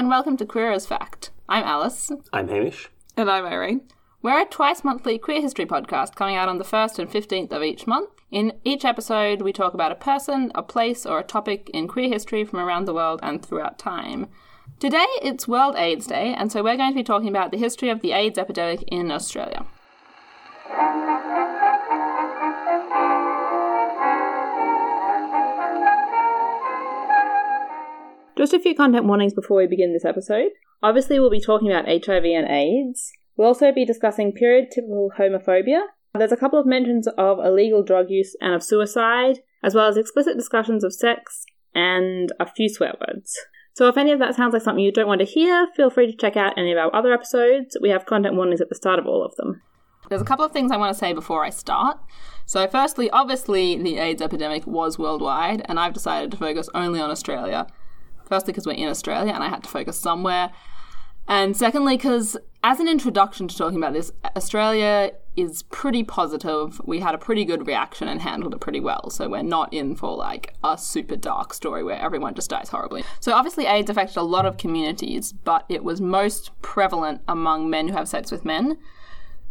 and welcome to Queer as Fact. I'm Alice. I'm Hamish. And I'm Irene. We're a twice monthly queer history podcast coming out on the 1st and 15th of each month. In each episode, we talk about a person, a place, or a topic in queer history from around the world and throughout time. Today, it's World AIDS Day, and so we're going to be talking about the history of the AIDS epidemic in Australia. Just a few content warnings before we begin this episode. Obviously, we'll be talking about HIV and AIDS. We'll also be discussing period typical homophobia. There's a couple of mentions of illegal drug use and of suicide, as well as explicit discussions of sex and a few swear words. So, if any of that sounds like something you don't want to hear, feel free to check out any of our other episodes. We have content warnings at the start of all of them. There's a couple of things I want to say before I start. So, firstly, obviously, the AIDS epidemic was worldwide, and I've decided to focus only on Australia Firstly, because we're in Australia and I had to focus somewhere. And secondly, because as an introduction to talking about this, Australia is pretty positive. We had a pretty good reaction and handled it pretty well. So we're not in for like a super dark story where everyone just dies horribly. So obviously, AIDS affected a lot of communities, but it was most prevalent among men who have sex with men.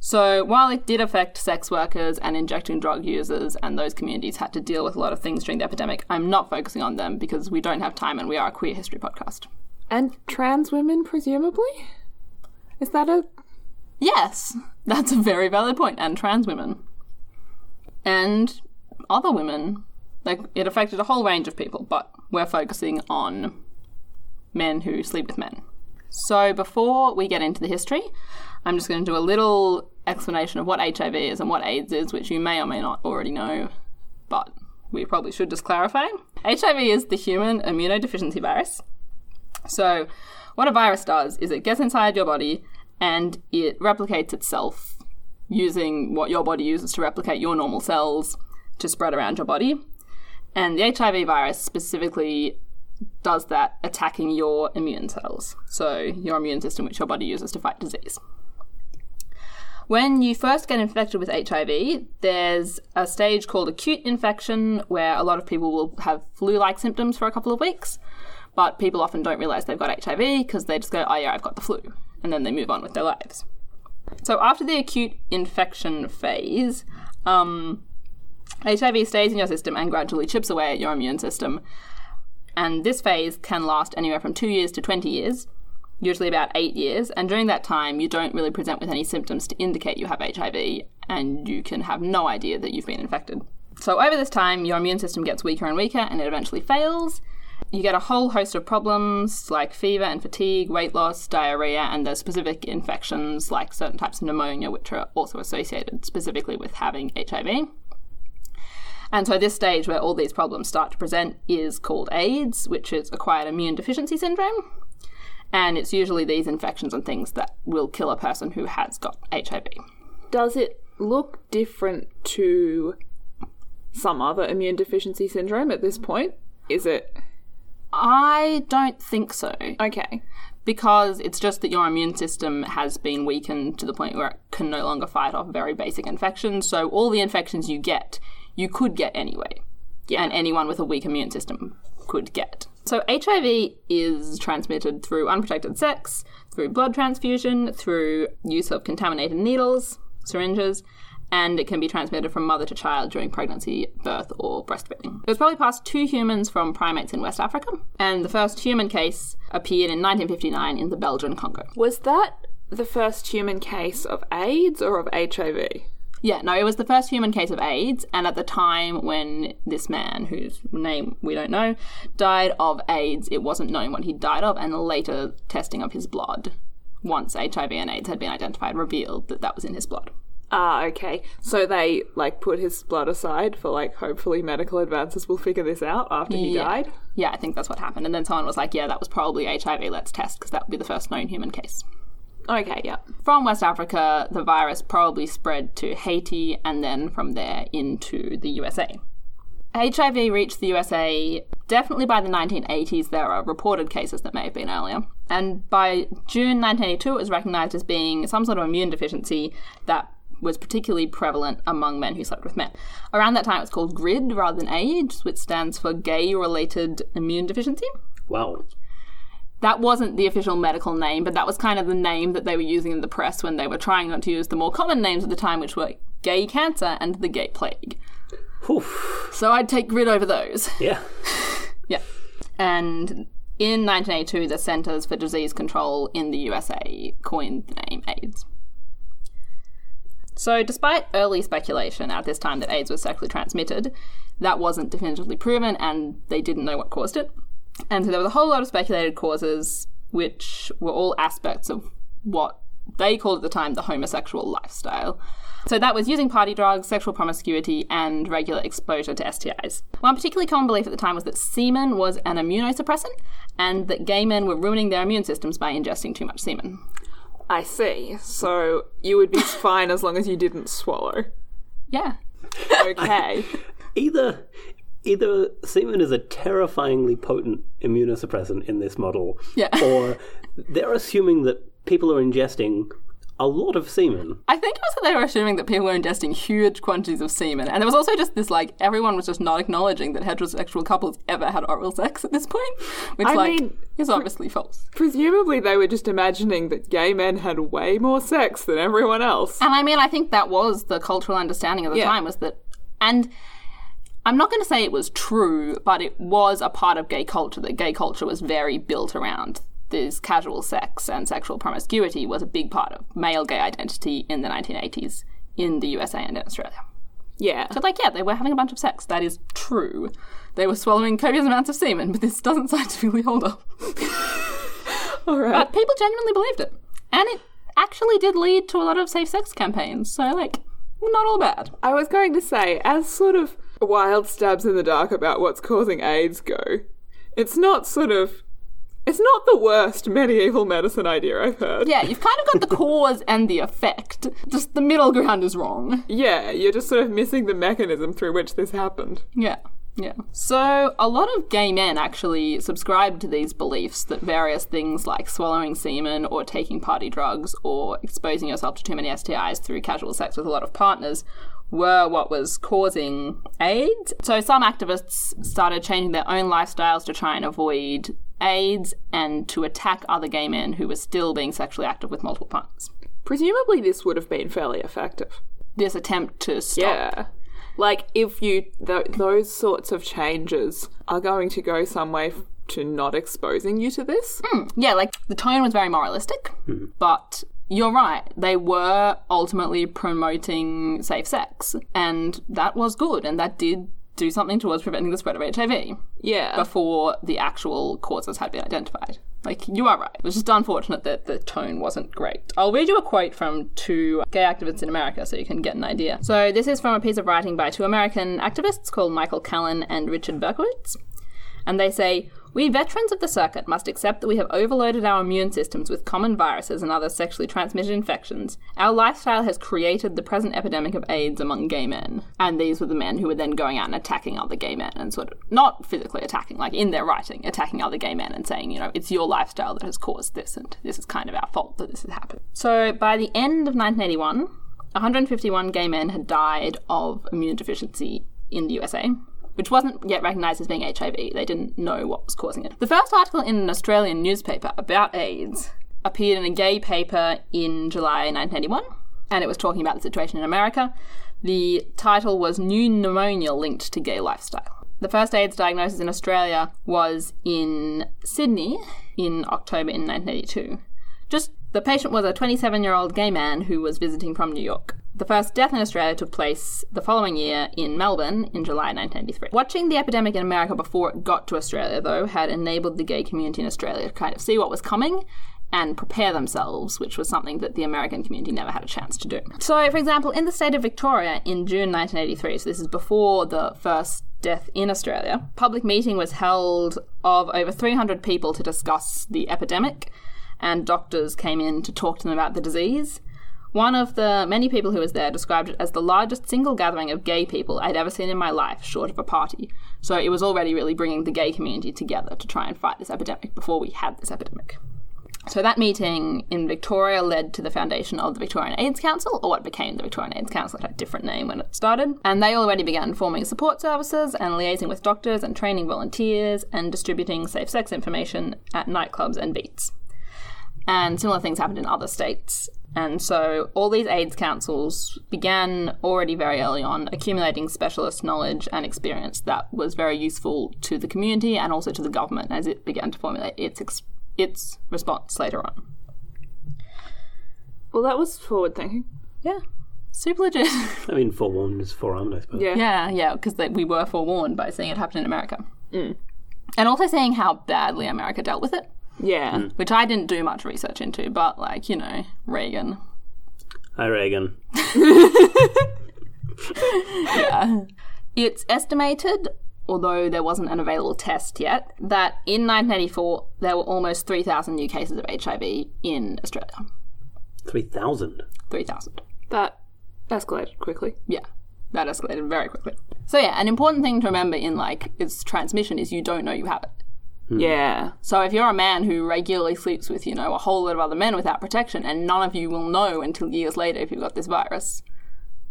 So, while it did affect sex workers and injecting drug users, and those communities had to deal with a lot of things during the epidemic, I'm not focusing on them because we don't have time and we are a queer history podcast. And trans women, presumably? Is that a. Yes, that's a very valid point. And trans women. And other women. Like, it affected a whole range of people, but we're focusing on men who sleep with men. So, before we get into the history, I'm just going to do a little explanation of what HIV is and what AIDS is, which you may or may not already know, but we probably should just clarify. HIV is the human immunodeficiency virus. So, what a virus does is it gets inside your body and it replicates itself using what your body uses to replicate your normal cells to spread around your body. And the HIV virus specifically does that attacking your immune cells, so your immune system, which your body uses to fight disease. When you first get infected with HIV, there's a stage called acute infection where a lot of people will have flu like symptoms for a couple of weeks, but people often don't realize they've got HIV because they just go, oh yeah, I've got the flu, and then they move on with their lives. So after the acute infection phase, um, HIV stays in your system and gradually chips away at your immune system. And this phase can last anywhere from two years to 20 years usually about eight years, and during that time, you don't really present with any symptoms to indicate you have HIV, and you can have no idea that you've been infected. So, over this time, your immune system gets weaker and weaker, and it eventually fails. You get a whole host of problems like fever and fatigue, weight loss, diarrhea, and there's specific infections like certain types of pneumonia, which are also associated specifically with having HIV. And so, this stage where all these problems start to present is called AIDS, which is acquired immune deficiency syndrome. And it's usually these infections and things that will kill a person who has got HIV. Does it look different to some other immune deficiency syndrome at this point? Is it? I don't think so. Okay. Because it's just that your immune system has been weakened to the point where it can no longer fight off very basic infections. So all the infections you get, you could get anyway. Yeah. And anyone with a weak immune system could get. So, HIV is transmitted through unprotected sex, through blood transfusion, through use of contaminated needles, syringes, and it can be transmitted from mother to child during pregnancy, birth, or breastfeeding. It was probably passed to humans from primates in West Africa, and the first human case appeared in 1959 in the Belgian Congo. Was that the first human case of AIDS or of HIV? Yeah, no, it was the first human case of AIDS, and at the time when this man, whose name we don't know, died of AIDS, it wasn't known what he died of, and later testing of his blood, once HIV and AIDS had been identified, revealed that that was in his blood. Ah, okay. So they like put his blood aside for like hopefully medical advances will figure this out after he yeah. died. Yeah, I think that's what happened. And then someone was like, "Yeah, that was probably HIV. Let's test because that would be the first known human case." Okay, yeah. From West Africa, the virus probably spread to Haiti and then from there into the USA. HIV reached the USA definitely by the 1980s. There are reported cases that may have been earlier. And by June 1982, it was recognized as being some sort of immune deficiency that was particularly prevalent among men who slept with men. Around that time, it was called GRID rather than AIDS, which stands for Gay Related Immune Deficiency. Wow. That wasn't the official medical name, but that was kind of the name that they were using in the press when they were trying not to use the more common names at the time, which were gay cancer and the gay plague. Whew. So I'd take grid over those. Yeah. Yeah. And in 1982, the Centers for Disease Control in the USA coined the name AIDS. So, despite early speculation at this time that AIDS was sexually transmitted, that wasn't definitively proven and they didn't know what caused it. And so there was a whole lot of speculated causes, which were all aspects of what they called at the time the homosexual lifestyle. So that was using party drugs, sexual promiscuity, and regular exposure to STIs. One particularly common belief at the time was that semen was an immunosuppressant, and that gay men were ruining their immune systems by ingesting too much semen. I see. So you would be fine as long as you didn't swallow. Yeah. Okay. Either either semen is a terrifyingly potent immunosuppressant in this model, Yeah. or they're assuming that people are ingesting a lot of semen. I think it was that they were assuming that people were ingesting huge quantities of semen. And there was also just this like, everyone was just not acknowledging that heterosexual couples ever had oral sex at this point, which, I like, mean, is obviously false. Presumably they were just imagining that gay men had way more sex than everyone else. And I mean, I think that was the cultural understanding of the Yeah. time was that, and I'm not going to say it was true, but it was a part of gay culture that gay culture was very built around this casual sex and sexual promiscuity was a big part of male gay identity in the 1980s in the USA and in Australia. Yeah. So, like, yeah, they were having a bunch of sex. That is true. They were swallowing copious amounts of semen, but this doesn't scientifically hold up. Alright. But people genuinely believed it. And it actually did lead to a lot of safe sex campaigns. So, like, not all bad. I was going to say, as sort of wild stabs in the dark about what's causing AIDS go, it's not sort of. It's not the worst medieval medicine idea I've heard. Yeah, you've kind of got the cause and the effect. Just the middle ground is wrong. Yeah, you're just sort of missing the mechanism through which this happened. Yeah. Yeah. So, a lot of gay men actually subscribe to these beliefs that various things like swallowing semen or taking party drugs or exposing yourself to too many STIs through casual sex with a lot of partners were what was causing AIDS. So, some activists started changing their own lifestyles to try and avoid AIDS and to attack other gay men who were still being sexually active with multiple partners. Presumably, this would have been fairly effective. This attempt to stop Yeah. Like, if you. Th- those sorts of changes are going to go some way f- to not exposing you to this. Hmm. Yeah, like the tone was very moralistic, hmm. but you're right. They were ultimately promoting safe sex, and that was good, and that did do something towards preventing the spread of HIV Yeah. before the actual causes had been identified. Like, you are right. It was just unfortunate that the tone wasn't great. I'll read you a quote from two gay activists in America so you can get an idea. So, this is from a piece of writing by two American activists called Michael Callen and Richard Berkowitz. And they say, We veterans of the circuit must accept that we have overloaded our immune systems with common viruses and other sexually transmitted infections. Our lifestyle has created the present epidemic of AIDS among gay men. And these were the men who were then going out and attacking other gay men and sort of, not physically attacking, like in their writing, attacking other gay men and saying, you know, it's your lifestyle that has caused this and this is kind of our fault that this has happened. So by the end of 1981, 151 gay men had died of immune deficiency in the USA which wasn't yet recognised as being HIV. They didn't know what was causing it. The first article in an Australian newspaper about AIDS appeared in a gay paper in July 1981, and it was talking about the situation in America. The title was New Pneumonia Linked to Gay Lifestyle. The first AIDS diagnosis in Australia was in Sydney in October in 1982. Just the patient was a 27 year old gay man who was visiting from New York. The first death in Australia took place the following year in Melbourne in July 1983. Watching the epidemic in America before it got to Australia, though, had enabled the gay community in Australia to kind of see what was coming and prepare themselves, which was something that the American community never had a chance to do. So, for example, in the state of Victoria in June 1983, so this is before the first death in Australia, public meeting was held of over 300 people to discuss the epidemic, and doctors came in to talk to them about the disease. One of the many people who was there described it as the largest single gathering of gay people I'd ever seen in my life, short of a party. So it was already really bringing the gay community together to try and fight this epidemic before we had this epidemic. So that meeting in Victoria led to the foundation of the Victorian AIDS Council, or what became the Victorian AIDS Council. It had a different name when it started. And they already began forming support services and liaising with doctors and training volunteers and distributing safe sex information at nightclubs and beats. And similar things happened in other states. And so all these AIDS councils began already very early on accumulating specialist knowledge and experience that was very useful to the community and also to the government as it began to formulate its ex- its response later on. Well, that was forward thinking. Yeah, super legit. I mean, forewarned is forearmed, I suppose. Yeah. yeah, yeah, because we were forewarned by seeing it happen in America. Mm. And also seeing how badly America dealt with it, Yeah. Hmm. which I didn't do much research into, but like, you know, Reagan. Hi, Reagan. yeah. It's estimated, although there wasn't an available test yet, that in 1984 there were almost 3,000 new cases of HIV in Australia. 3,000. 3,000. That escalated quickly. Yeah, that escalated very quickly. So yeah, an important thing to remember in like its transmission is you don't know you have it. Hmm. Yeah. So if you're a man who regularly sleeps with, you know, a whole lot of other men without protection, and none of you will know until years later if you've got this virus,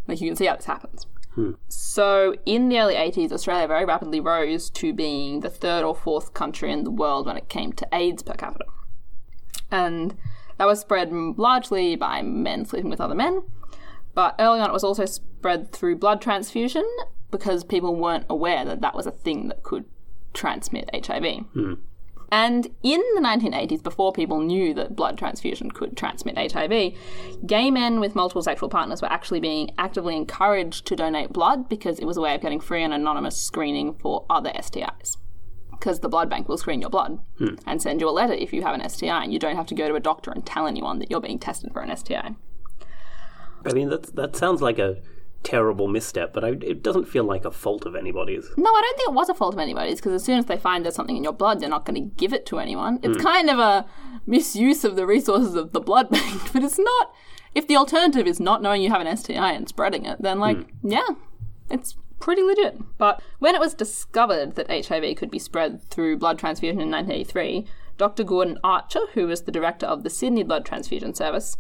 like you can see how this happens. Hmm. So in the early 80s, Australia very rapidly rose to being the third or fourth country in the world when it came to AIDS per capita. And that was spread largely by men sleeping with other men. But early on, it was also spread through blood transfusion because people weren't aware that that was a thing that could transmit HIV. Hmm. And in the 1980s, before people knew that blood transfusion could transmit HIV, gay men with multiple sexual partners were actually being actively encouraged to donate blood because it was a way of getting free and anonymous screening for other STIs. Because the blood bank will screen your blood hmm. and send you a letter if you have an STI, and you don't have to go to a doctor and tell anyone that you're being tested for an STI. I mean, that, that sounds like a terrible misstep, but I, it doesn't feel like a fault of anybody's. No, I don't think it was a fault of anybody's because as soon as they find there's something in your blood, they're not going to give it to anyone. It's hmm. kind of a misuse of the resources of the blood bank, but it's not. If the alternative is not knowing you have an STI and spreading it, then, like, hmm. yeah, it's pretty legit. But when it was discovered that HIV could be spread through blood transfusion in 1983, Dr. Gordon Archer, who was the director of the Sydney Blood Transfusion Service,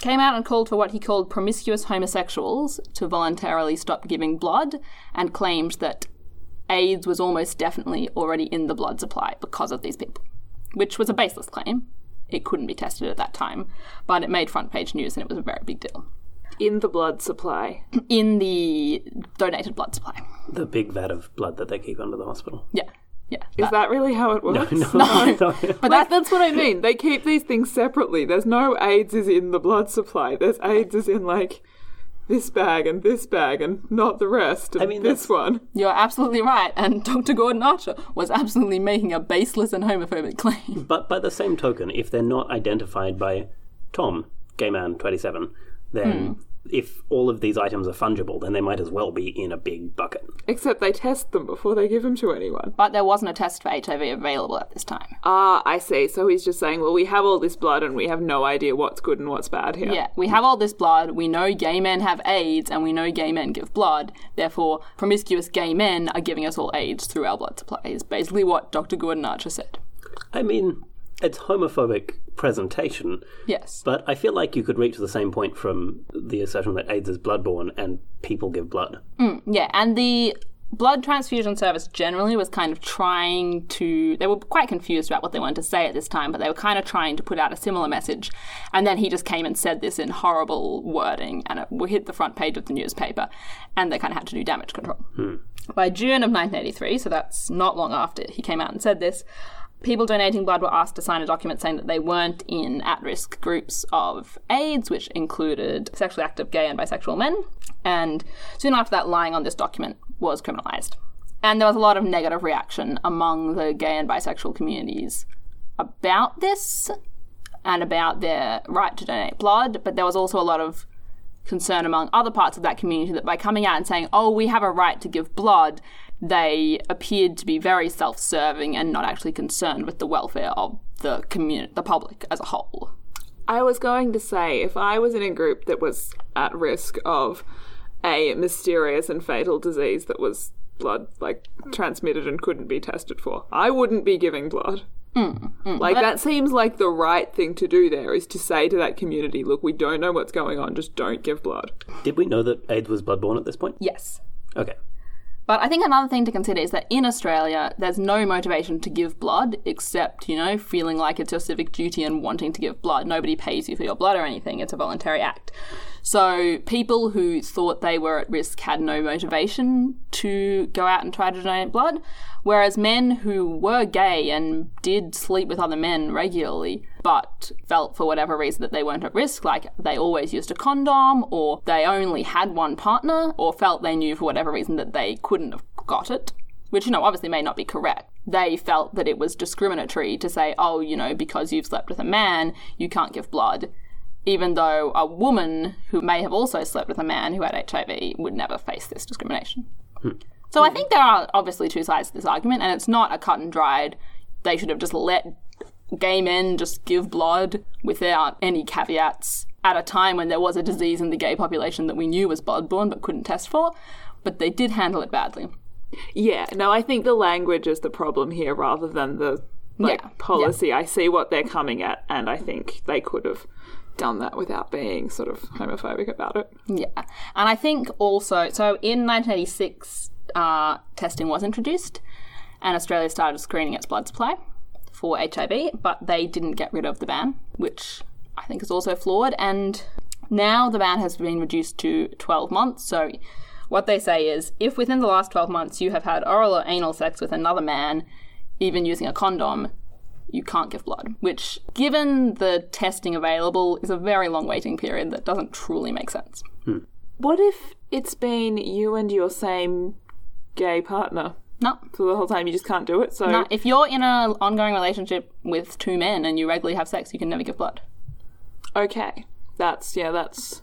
came out and called for what he called promiscuous homosexuals to voluntarily stop giving blood and claimed that AIDS was almost definitely already in the blood supply because of these people, which was a baseless claim. It couldn't be tested at that time, but it made front page news and it was a very big deal. In the blood supply. In the donated blood supply. The big vat of blood that they keep under the hospital. Yeah, yeah. Is that really how it works? No, no, no. But Like, that's what I mean. They keep these things separately. There's no AIDS is in the blood supply. There's AIDS is in like this bag and this bag and not the rest. And I mean, this one. You're absolutely right, and Dr. Gordon Archer was absolutely making a baseless and homophobic claim. But by the same token, if they're not identified by Tom, gay man 27, then hmm. If all of these items are fungible, then they might as well be in a big bucket. Except they test them before they give them to anyone. But there wasn't a test for HIV available at this time. Ah, I see. So he's just saying, well, we have all this blood and we have no idea what's good and what's bad here. Yeah, we have all this blood, we know gay men have AIDS, and we know gay men give blood, therefore, promiscuous gay men are giving us all AIDS through our blood supply, is basically what Dr. Gordon Archer said. I mean, it's homophobic presentation, Yes. but I feel like you could reach the same point from the assertion that AIDS is bloodborne and people give blood. Mm, yeah, and the blood transfusion service generally was kind of trying to they were quite confused about what they wanted to say at this time but they were kind of trying to put out a similar message and then he just came and said this in horrible wording and it hit the front page of the newspaper and they kind of had to do damage control hmm. by june of 1983 so that's not long after he came out and said this people donating blood were asked to sign a document saying that they weren't in at-risk groups of AIDS, which included sexually active gay and bisexual men. And soon after that, lying on this document was criminalized. And there was a lot of negative reaction among the gay and bisexual communities about this and about their right to donate blood, but there was also a lot of concern among other parts of that community that by coming out and saying, oh, we have a right to give blood, they appeared to be very self serving and not actually concerned with the welfare of the community, the public as a whole. I was going to say, if I was in a group that was at risk of a mysterious and fatal disease that was blood like transmitted and couldn't be tested for, I wouldn't be giving blood. Mm, mm. Like that seems like the right thing to do there is to say to that community, look, we don't know what's going on, just don't give blood. Did we know that AIDS was bloodborne at this point? Yes. Okay. But I think another thing to consider is that in Australia, there's no motivation to give blood except, you know, feeling like it's your civic duty and wanting to give blood. Nobody pays you for your blood or anything, it's a voluntary act. So people who thought they were at risk had no motivation to go out and try to donate blood, whereas men who were gay and did sleep with other men regularly but felt for whatever reason that they weren't at risk, like they always used a condom or they only had one partner or felt they knew for whatever reason that they couldn't have got it, which, you know, obviously may not be correct. They felt that it was discriminatory to say, oh, you know, because you've slept with a man, you can't give blood even though a woman who may have also slept with a man who had HIV would never face this discrimination. Hmm. So I think there are obviously two sides to this argument, and it's not a cut and dried. They should have just let gay men just give blood without any caveats at a time when there was a disease in the gay population that we knew was bloodborne but couldn't test for. But they did handle it badly. Yeah, no, I think the language is the problem here rather than the like Yeah, policy. I see what they're coming at, and I think they could have done that without being sort of homophobic about it. Yeah. And I think also, so in 1986, uh, testing was introduced, and Australia started screening its blood supply for HIV, but they didn't get rid of the ban, which I think is also flawed. And now the ban has been reduced to 12 months. So what they say is if within the last 12 months you have had oral or anal sex with another man, even using a condom, you can't give blood, which, given the testing available, is a very long waiting period that doesn't truly make sense. What if it's been you and your same gay partner No, for the whole time? You just can't do it. So no. If you're in an ongoing relationship with two men and you regularly have sex, you can never give blood. okay, that's yeah, that's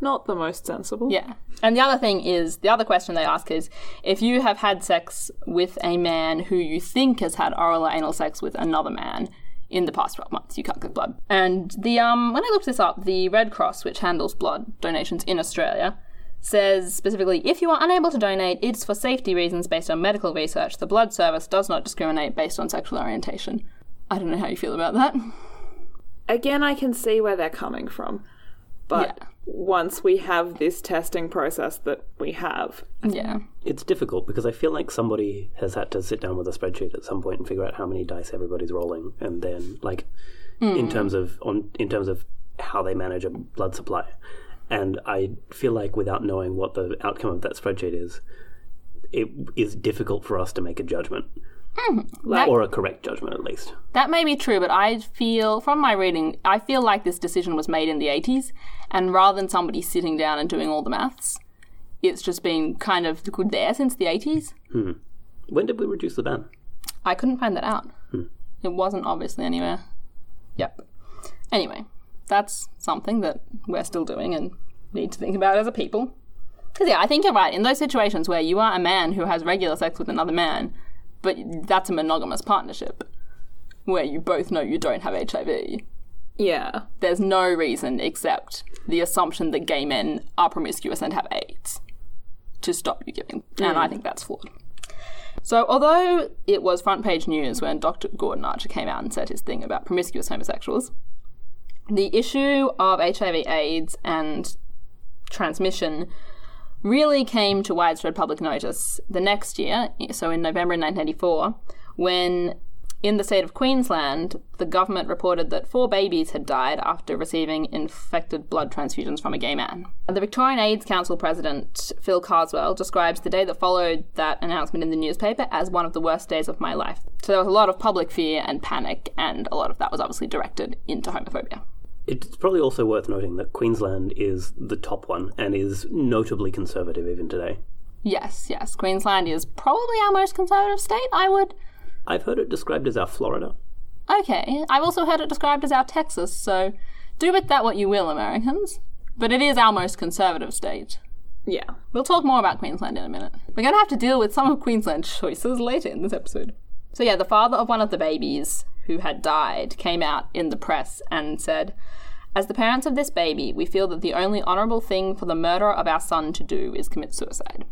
not the most sensible. Yeah. And the other thing is, the other question they ask is if you have had sex with a man who you think has had oral or anal sex with another man in the past 12 months, you can't give blood. And the um, when I looked this up, the Red Cross, which handles blood donations in Australia, says specifically if you are unable to donate, it's for safety reasons based on medical research. The blood service does not discriminate based on sexual orientation. I don't know how you feel about that. Again, I can see where they're coming from, but Yeah. once we have this testing process that we have, Yeah. It's difficult because I feel like somebody has had to sit down with a spreadsheet at some point and figure out how many dice everybody's rolling, and then like in hmm. terms of on in terms of how they manage a blood supply. And I feel like without knowing what the outcome of that spreadsheet is, it is difficult for us to make a judgment, hmm, That- or a correct judgment at least. That may be true, but I feel, from my reading, I feel like this decision was made in the 80s, and rather than somebody sitting down and doing all the maths, it's just been kind of good there since the 80s. Hmm. When did we reduce the ban? I couldn't find that out. Hmm. It wasn't obviously anywhere. Yep. Anyway, that's something that we're still doing and need to think about as a people. Because, yeah, I think you're right. In those situations where you are a man who has regular sex with another man, but that's a monogamous partnership, where you both know you don't have HIV, yeah, there's no reason except the assumption that gay men are promiscuous and have AIDS to stop you giving. And I mm. think that's flawed. So, although it was front page news when Dr. Gordon Archer came out and said his thing about promiscuous homosexuals, the issue of HIV AIDS and transmission really came to widespread public notice the next year, so in November 1984, when in the state of Queensland, the government reported that four babies had died after receiving infected blood transfusions from a gay man. The Victorian AIDS Council president, Phil Carswell, describes the day that followed that announcement in the newspaper as one of the worst days of my life. So there was a lot of public fear and panic, and a lot of that was obviously directed into homophobia. It's probably also worth noting that Queensland is the top one and is notably conservative even today. Yes, yes, Queensland is probably our most conservative state, I would. I've heard it described as our Florida. Okay, I've also heard it described as our Texas, so do with that what you will, Americans. But it is our most conservative state. yeah. We'll talk more about Queensland in a minute. We're going to have to deal with some of Queensland's choices later in this episode. So, yeah, the father of one of the babies who had died came out in the press and said, As the parents of this baby, we feel that the only honourable thing for the murderer of our son to do is commit suicide.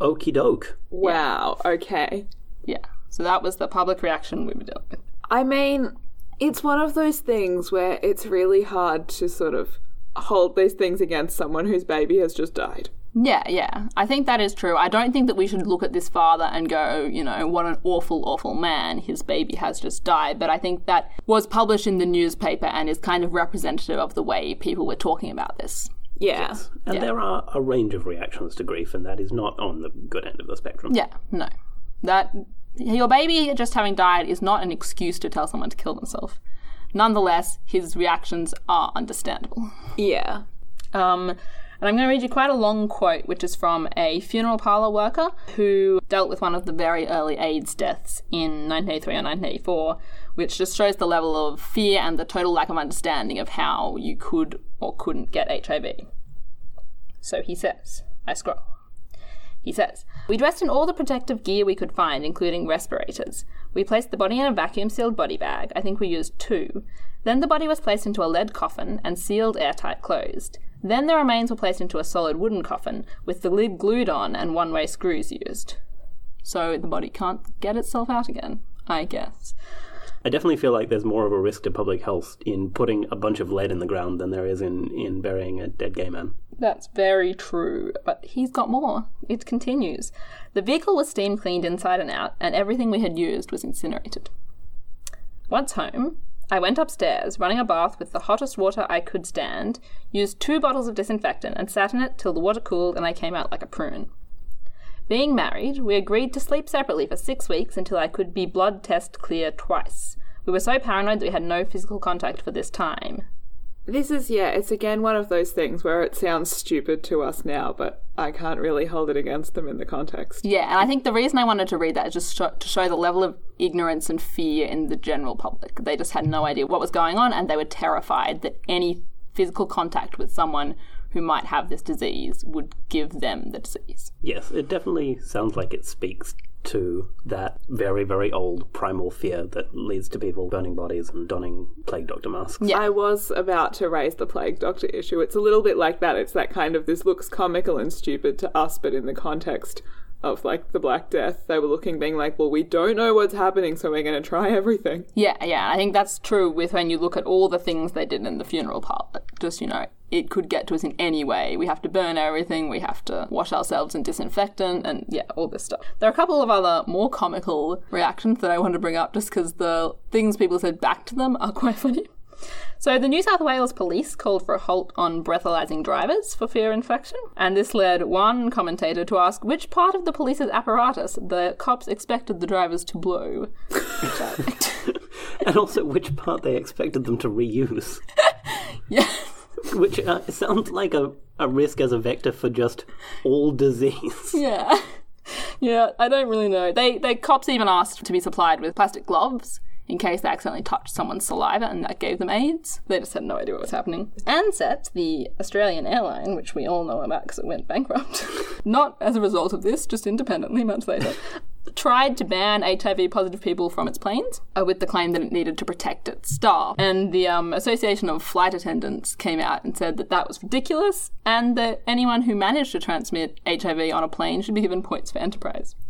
Okie doke. Wow. Okay. Yeah. So that was the public reaction we were dealing with. I mean, it's one of those things where it's really hard to sort of hold these things against someone whose baby has just died. Yeah, yeah. I think that is true. I don't think that we should look at this father and go, you know, what an awful, awful man. His baby has just died. But I think that was published in the newspaper and is kind of representative of the way people were talking about this. Yeah. And Yeah. there are a range of reactions to grief, and that is not on the good end of the spectrum. Yeah, no. That your baby just having died is not an excuse to tell someone to kill themselves. Nonetheless, his reactions are understandable. Yeah. Um, and I'm going to read you quite a long quote, which is from a funeral parlor worker who dealt with one of the very early AIDS deaths in 1983 or 1984, which just shows the level of fear and the total lack of understanding of how you could or couldn't get HIV. So he says, I scroll. He says, We dressed in all the protective gear we could find, including respirators. We placed the body in a vacuum sealed body bag. I think we used two. Then the body was placed into a lead coffin and sealed airtight closed. Then the remains were placed into a solid wooden coffin with the lid glued on and one way screws used. So the body can't get itself out again, I guess. I definitely feel like there's more of a risk to public health in putting a bunch of lead in the ground than there is in, in burying a dead gay man. That's very true, but he's got more. It continues. The vehicle was steam cleaned inside and out, and everything we had used was incinerated. Once home, I went upstairs, running a bath with the hottest water I could stand, used two bottles of disinfectant, and sat in it till the water cooled and I came out like a prune. Being married, we agreed to sleep separately for six weeks until I could be blood test clear twice. We were so paranoid that we had no physical contact for this time. This is, yeah, it's again one of those things where it sounds stupid to us now, but I can't really hold it against them in the context. Yeah, and I think the reason I wanted to read that is just sho- to show the level of ignorance and fear in the general public. They just had no idea what was going on, and they were terrified that any physical contact with someone who might have this disease would give them the disease. Yes, it definitely sounds like it speaks to that very, very old primal fear that leads to people burning bodies and donning plague doctor masks. Yeah. I was about to raise the plague doctor issue. It's a little bit like that. It's that kind of this looks comical and stupid to us, but in the context of like the Black Death, they were looking, being like, well, we don't know what's happening, so we're going to try everything. Yeah, yeah, I think that's true with when you look at all the things they did in the funeral parlor. Just, you know, it could get to us in any way. We have to burn everything, we have to wash ourselves in disinfectant, and yeah, all this stuff. There are a couple of other more comical reactions that I want to bring up just because the things people said back to them are quite funny. So, the New South Wales police called for a halt on breathalyzing drivers for fear of infection, and this led one commentator to ask which part of the police's apparatus the cops expected the drivers to blow. Which I liked. And also which part they expected them to reuse. yeah. Which uh, sounds like a, a risk as a vector for just all disease. Yeah. Yeah, I don't really know. They they cops even asked to be supplied with plastic gloves in case they accidentally touched someone's saliva and that gave them AIDS. They just had no idea what was happening. Ansett, the Australian airline, which we all know about because it went bankrupt, not as a result of this, just independently much later, tried to ban HIV positive people from its planes uh, with the claim that it needed to protect its staff. And the um, Association of Flight Attendants came out and said that that was ridiculous and that anyone who managed to transmit HIV on a plane should be given points for enterprise.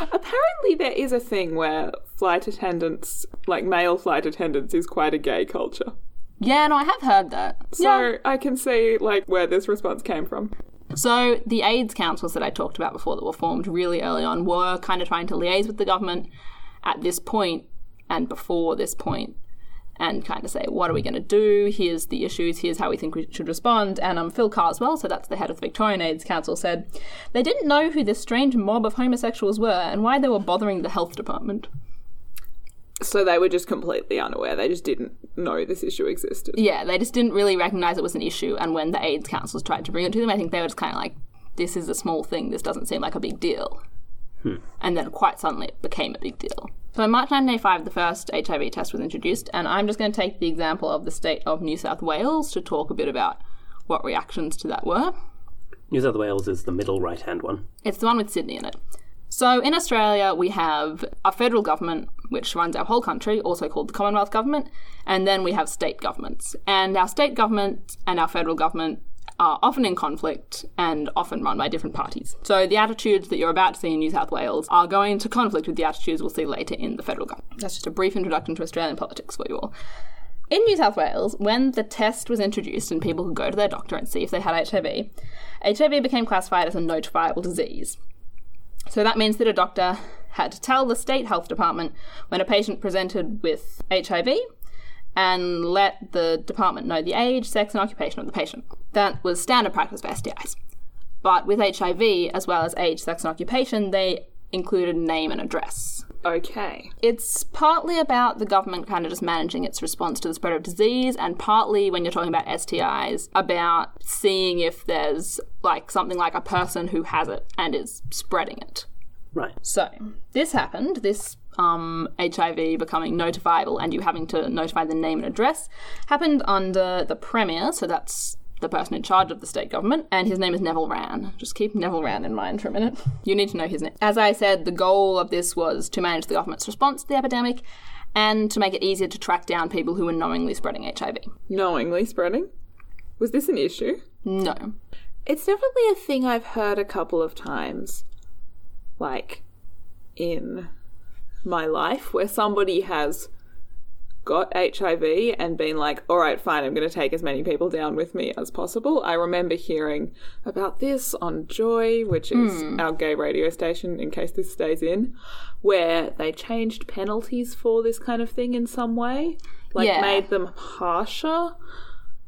Apparently, there is a thing where flight attendants, like male flight attendants, is quite a gay culture. Yeah, no, I have heard that. So yeah. I can see like where this response came from. So the AIDS councils that I talked about before that were formed really early on were kind of trying to liaise with the government at this point and before this point and kind of say, what are we going to do? Here's the issues. Here's how we think we should respond. And um, Phil Carswell, so that's the head of the Victorian AIDS Council, said they didn't know who this strange mob of homosexuals were and why they were bothering the health department. So they were just completely unaware. They just didn't know this issue existed. Yeah, they just didn't really recognize it was an issue. And when the AIDS councils tried to bring it to them, I think they were just kind of like, this is a small thing. This doesn't seem like a big deal. Hmm. And then quite suddenly it became a big deal. So in March 1985, the first HIV test was introduced, and I'm just going to take the example of the state of New South Wales to talk a bit about what reactions to that were. New South Wales is the middle right hand one. It's the one with Sydney in it. So in Australia, we have a federal government, which runs our whole country, also called the Commonwealth Government, and then we have state governments. And our state government and our federal government are often in conflict and often run by different parties. So the attitudes that you're about to see in New South Wales are going to conflict with the attitudes we'll see later in the federal government. That's just a brief introduction to Australian politics for you all. In New South Wales, when the test was introduced and people could go to their doctor and see if they had HIV, HIV became classified as a notifiable disease. So that means that a doctor had to tell the state health department when a patient presented with HIV and let the department know the age, sex, and occupation of the patient. That was standard practice for STIs. But with HIV, as well as age, sex, and occupation, they included name and address. Okay. It's partly about the government kind of just managing its response to the spread of disease, and partly when you're talking about STIs, about seeing if there's like something like a person who has it and is spreading it. Right. So this happened. This um, HIV becoming notifiable and you having to notify the name and address happened under the Premier. So that's the person in charge of the state government, and his name is Neville Wran. Just keep Neville Wran in mind for a minute. You need to know his name. As I said, the goal of this was to manage the government's response to the epidemic and to make it easier to track down people who were knowingly spreading HIV. Knowingly spreading? Was this an issue? No. It's definitely a thing I've heard a couple of times. Like, in my life, where somebody has got HIV and been like, all right, fine, I'm going to take as many people down with me as possible. I remember hearing about this on Joy, which is hmm. our gay radio station, in case this stays in, where they changed penalties for this kind of thing in some way, like Yeah. made them harsher.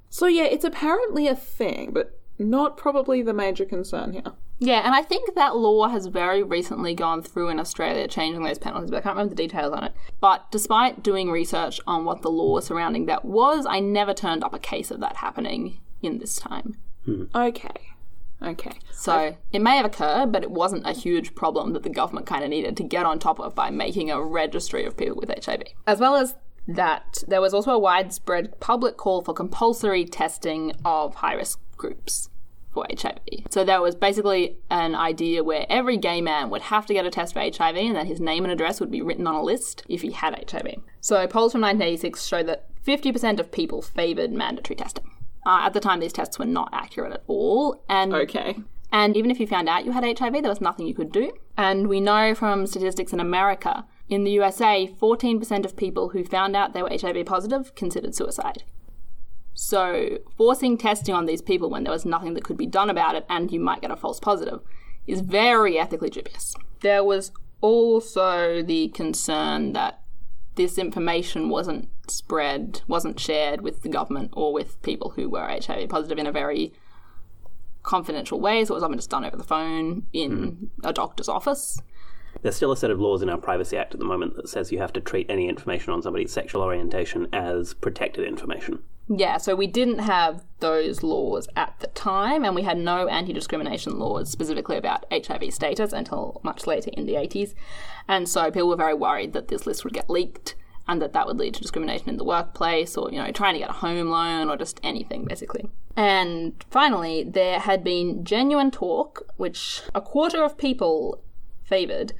So, yeah, it's apparently a thing, but not probably the major concern here. Yeah, and I think that law has very recently gone through in Australia, changing those penalties, but I can't remember the details on it. But despite doing research on what the law surrounding that was, I never turned up a case of that happening in this time. Hmm. Okay. Okay. So it may have occurred, but it wasn't a huge problem that the government kind of needed to get on top of by making a registry of people with HIV. As well as that, there was also a widespread public call for compulsory testing of high risk groups for HIV. So there was basically an idea where every gay man would have to get a test for HIV and then his name and address would be written on a list if he had HIV. So polls from 1986 show that 50% of people favoured mandatory testing. Uh, at the time, these tests were not accurate at all, and Okay. and even if you found out you had HIV, there was nothing you could do. And we know from statistics in America, in the USA, 14% of people who found out they were HIV positive considered suicide. So, forcing testing on these people when there was nothing that could be done about it and you might get a false positive is very ethically dubious. There was also the concern that this information wasn't spread, wasn't shared with the government or with people who were HIV positive in a very confidential way, so it was often just done over the phone in hmm. a doctor's office. There's still a set of laws in our Privacy Act at the moment that says you have to treat any information on somebody's sexual orientation as protected information. Yeah, so we didn't have those laws at the time, and we had no anti discrimination laws specifically about HIV status until much later in the 80s. And so people were very worried that this list would get leaked and that that would lead to discrimination in the workplace or, you know, trying to get a home loan or just anything, basically. And finally, there had been genuine talk, which a quarter of people favoured,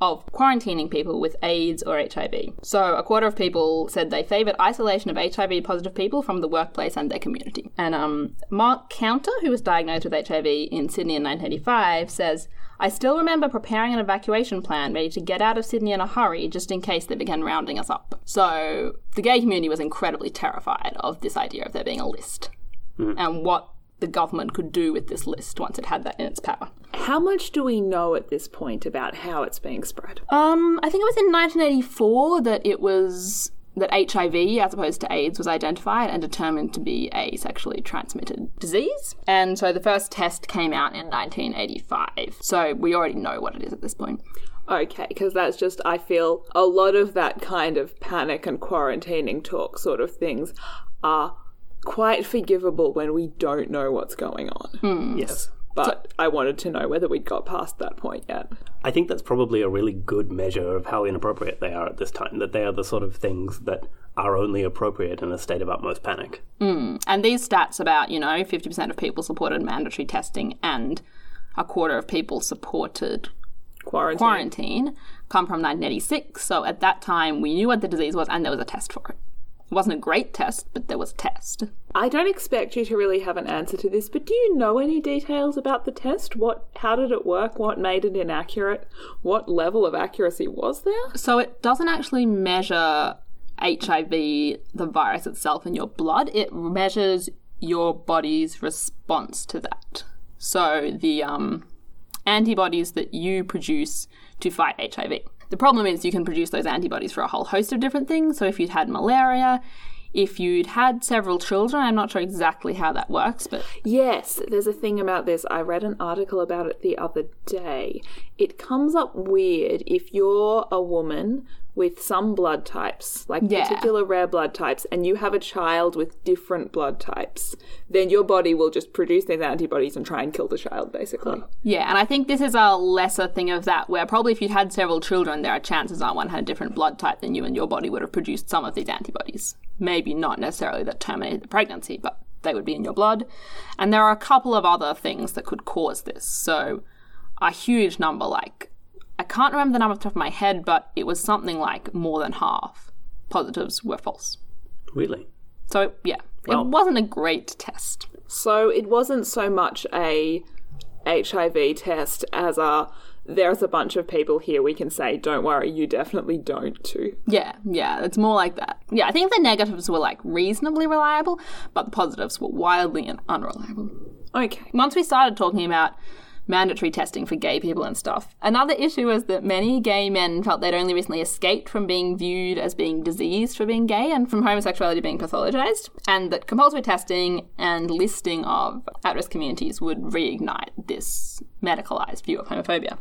of quarantining people with AIDS or HIV. So, a quarter of people said they favoured isolation of HIV positive people from the workplace and their community. And um, Mark Counter, who was diagnosed with HIV in Sydney in 1985, says, I still remember preparing an evacuation plan ready to get out of Sydney in a hurry just in case they began rounding us up. So, the gay community was incredibly terrified of this idea of there being a list and what the government could do with this list once it had that in its power. How much do we know at this point about how it's being spread? Um, I think it was in 1984 that it was that HIV, as opposed to AIDS, was identified and determined to be a sexually transmitted disease. And so the first test came out in 1985. So we already know what it is at this point. Okay, because that's just, I feel a lot of that kind of panic and quarantining talk sort of things are quite forgivable when we don't know what's going on. Hmm. Yes. But I wanted to know whether we'd got past that point yet. I think that's probably a really good measure of how inappropriate they are at this time, that they are the sort of things that are only appropriate in a state of utmost panic. Hmm. And these stats about, you know, 50% of people supported mandatory testing and a quarter of people supported Quarantine. quarantine come from 1986. So at that time, we knew what the disease was and there was a test for it. It wasn't a great test, but there was a test. I don't expect you to really have an answer to this, but do you know any details about the test? What how did it work? What made it inaccurate? What level of accuracy was there? So it doesn't actually measure HIV, the virus itself, in your blood. It measures your body's response to that. So the um, antibodies that you produce to fight HIV. The problem is you can produce those antibodies for a whole host of different things. So if you'd had malaria, if you'd had several children, I'm not sure exactly how that works, but Yes, there's a thing about this. I read an article about it the other day. It comes up weird if you're a woman with some blood types, like Yeah. particular rare blood types, and you have a child with different blood types, then your body will just produce these antibodies and try and kill the child, basically. yeah, and I think this is a lesser thing of that, where probably if you'd had several children, there are chances that one had a different blood type than you, and your body would have produced some of these antibodies. Maybe not necessarily that terminated the pregnancy, but they would be in your blood. And there are a couple of other things that could cause this. So, a huge number, like, I can't remember the number off the top of my head, but it was something like more than half positives were false. Really? So, yeah, Wow. it wasn't a great test. So it wasn't so much a HIV test as a there's a bunch of people here we can say, don't worry, you definitely don't too. Yeah, yeah, it's more like that. Yeah, I think the negatives were like reasonably reliable, but the positives were wildly un- unreliable. Okay. Once we started talking about mandatory testing for gay people and stuff, another issue was that many gay men felt they'd only recently escaped from being viewed as being diseased for being gay and from homosexuality being pathologized, and that compulsory testing and listing of at risk communities would reignite this medicalized view of homophobia.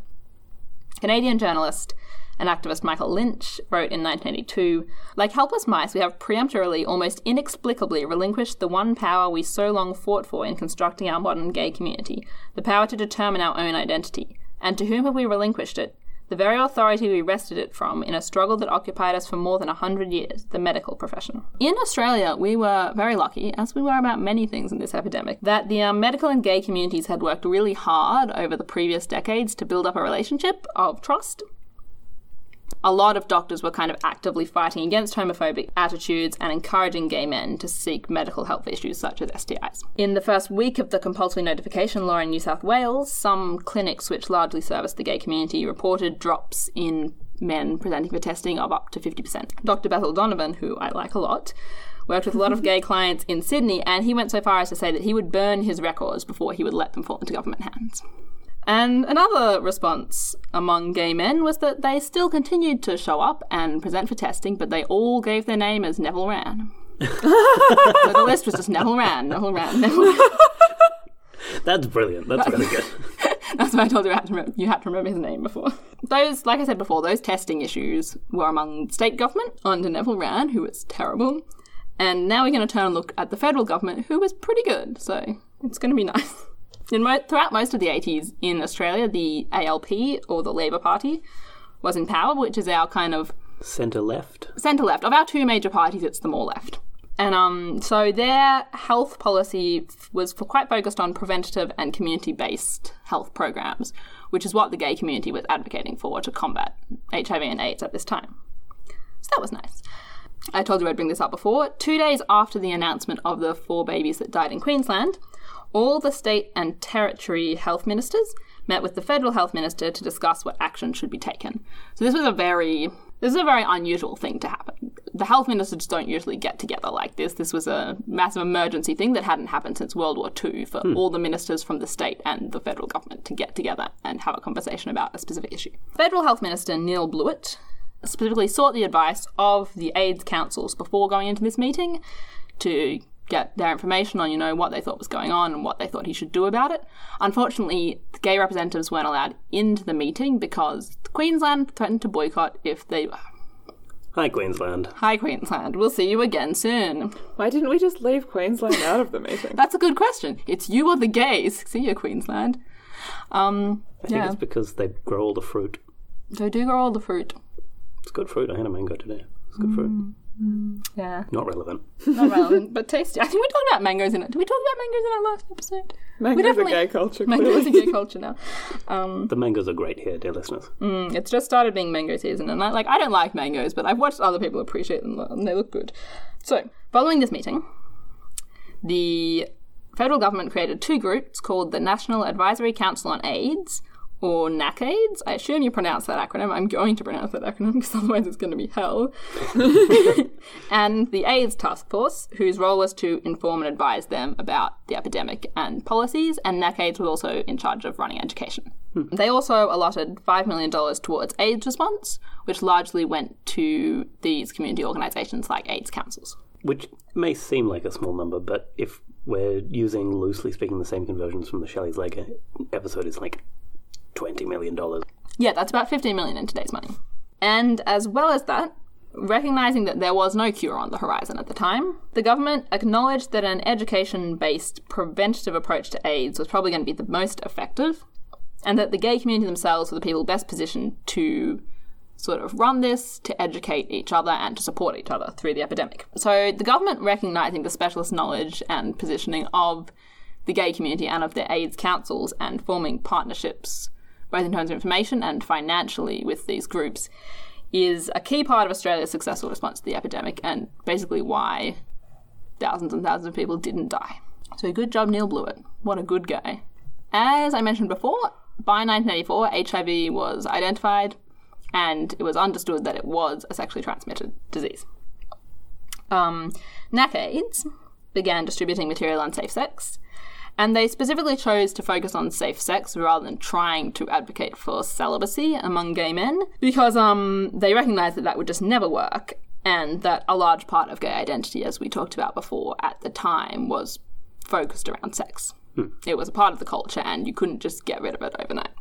Canadian journalist and activist Michael Lynch wrote in 1982 Like helpless mice, we have preemptorily, almost inexplicably, relinquished the one power we so long fought for in constructing our modern gay community the power to determine our own identity. And to whom have we relinquished it? The very authority we wrested it from in a struggle that occupied us for more than a hundred years the medical profession. In Australia, we were very lucky, as we were about many things in this epidemic, that the um, medical and gay communities had worked really hard over the previous decades to build up a relationship of trust a lot of doctors were kind of actively fighting against homophobic attitudes and encouraging gay men to seek medical help for issues such as STIs. In the first week of the compulsory notification law in New South Wales, some clinics which largely service the gay community reported drops in men presenting for testing of up to 50%. Dr. Basil Donovan, who I like a lot, worked with a lot of gay clients in Sydney, and he went so far as to say that he would burn his records before he would let them fall into government hands. And another response among gay men was that they still continued to show up and present for testing, but they all gave their name as Neville Wran. so the list was just Neville Wran, Neville Wran, Neville Wran. That's brilliant. That's really good. That's why I told you, I had to remember, you had to remember his name before. Those, like I said before, those testing issues were among state government under Neville Wran, who was terrible. And now we're going to turn and look at the federal government, who was pretty good. So it's going to be nice. In mo- throughout most of the 80s in Australia, the ALP, or the Labor Party, was in power, which is our kind of Centre left. centre left. Of our two major parties, it's the more left. And um, so their health policy was quite focused on preventative and community based health programs, which is what the gay community was advocating for to combat HIV and AIDS at this time. So that was nice. I told you I'd bring this up before. Two days after the announcement of the four babies that died in Queensland, all the state and territory health ministers met with the federal health minister to discuss what action should be taken. So this was a very this is a very unusual thing to happen. The health ministers don't usually get together like this. This was a massive emergency thing that hadn't happened since World War II for hmm. all the ministers from the state and the federal government to get together and have a conversation about a specific issue. Federal Health Minister Neil Blewett specifically sought the advice of the AIDS councils before going into this meeting to get their information on, you know, what they thought was going on and what they thought he should do about it. Unfortunately, the gay representatives weren't allowed into the meeting because Queensland threatened to boycott if they. Hi, Queensland. Hi, Queensland. We'll see you again soon. Why didn't we just leave Queensland out of the meeting? That's a good question. It's you or the gays. See you, Queensland. Um, I think yeah, it's because they grow all the fruit. they do grow all the fruit. It's good fruit. I had a mango today. It's good fruit. Yeah, Not relevant. not relevant, but tasty. I think we talked about mangoes in it. Did we talk about mangoes in our last episode? Mango's a definitely- gay culture. Mangoes clearly. are gay culture now. Um, The mangoes are great here, dear listeners. mm, it's just started being mango season, and I, like I don't like mangoes, but I've watched other people appreciate them, and they look good. So, following this meeting, the federal government created two groups called the National Advisory Council on AIDS, or NACAIDS. I assume you pronounce that acronym. I'm going to pronounce that acronym because otherwise it's going to be hell. and the AIDS Task Force, whose role was to inform and advise them about the epidemic and policies, and NACAIDS was also in charge of running education. Hmm. They also allotted $5 million towards AIDS response, which largely went to these community organisations like AIDS councils. Which may seem like a small number, but if we're using loosely speaking the same conversions from the Shelley's Leg episode, it's like twenty million dollars. Yeah, that's about 15 million in today's money. And as well as that, recognizing that there was no cure on the horizon at the time, the government acknowledged that an education based preventative approach to AIDS was probably going to be the most effective, and that the gay community themselves were the people best positioned to sort of run this, to educate each other, and to support each other through the epidemic. So the government recognizing the specialist knowledge and positioning of the gay community and of their AIDS councils and forming partnerships both in terms of information and financially with these groups, is a key part of Australia's successful response to the epidemic and basically why thousands and thousands of people didn't die. So good job, Neil Blewett. What a good guy. As I mentioned before, by 1984, HIV was identified and it was understood that it was a sexually transmitted disease. Um, NACAIDS began distributing material on safe sex, and they specifically chose to focus on safe sex rather than trying to advocate for celibacy among gay men because um, they recognized that that would just never work and that a large part of gay identity, as we talked about before at the time, was focused around sex. It was a part of the culture and you couldn't just get rid of it overnight.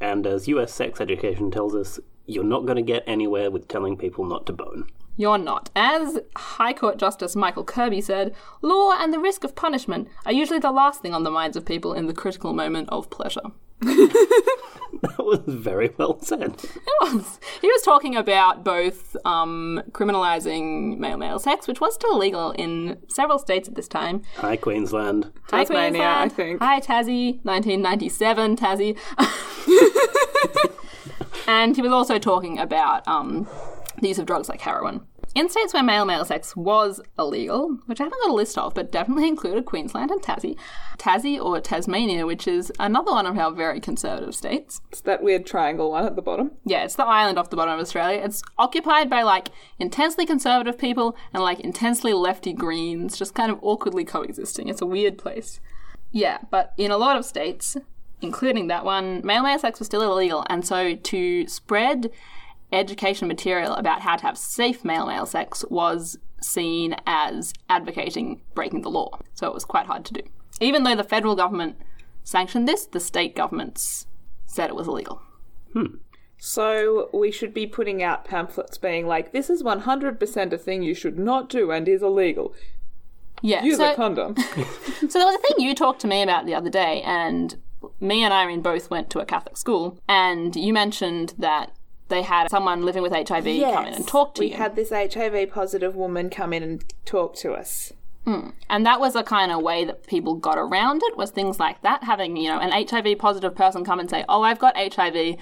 And as US sex education tells us, you're not going to get anywhere with telling people not to bone. You're not. As High Court Justice Michael Kirby said, law and the risk of punishment are usually the last thing on the minds of people in the critical moment of pleasure. That was very well said. It was. He was talking about both um, criminalising male male sex, which was still illegal in several states at this time. Hi, Queensland. Hi, Tasmania, I think. Hi, Tassie. 1997, Tassie. and he was also talking about um, the use of drugs like heroin. In states where male male sex was illegal, which I haven't got a list of, but definitely included Queensland and Tassie, Tassie or Tasmania, which is another one of our very conservative states. It's that weird triangle one at the bottom. Yeah, it's the island off the bottom of Australia. It's occupied by like intensely conservative people and like intensely lefty Greens, just kind of awkwardly coexisting. It's a weird place. Yeah, but in a lot of states, including that one, male male sex was still illegal, and so to spread education material about how to have safe male male sex was seen as advocating breaking the law. So it was quite hard to do. Even though the federal government sanctioned this, the state governments said it was illegal. Hmm. So we should be putting out pamphlets being like, this is 100% a thing you should not do and is illegal. Yeah, Use so, a condom. so there was a thing you talked to me about the other day, and me and Irene both went to a Catholic school, and you mentioned that they had someone living with HIV come in and talk to we you. We had this HIV positive woman come in and talk to us. Hmm. And that was a kind of way that people got around it, was things like that, having, you know, an HIV positive person come and say, Oh, I've got HIV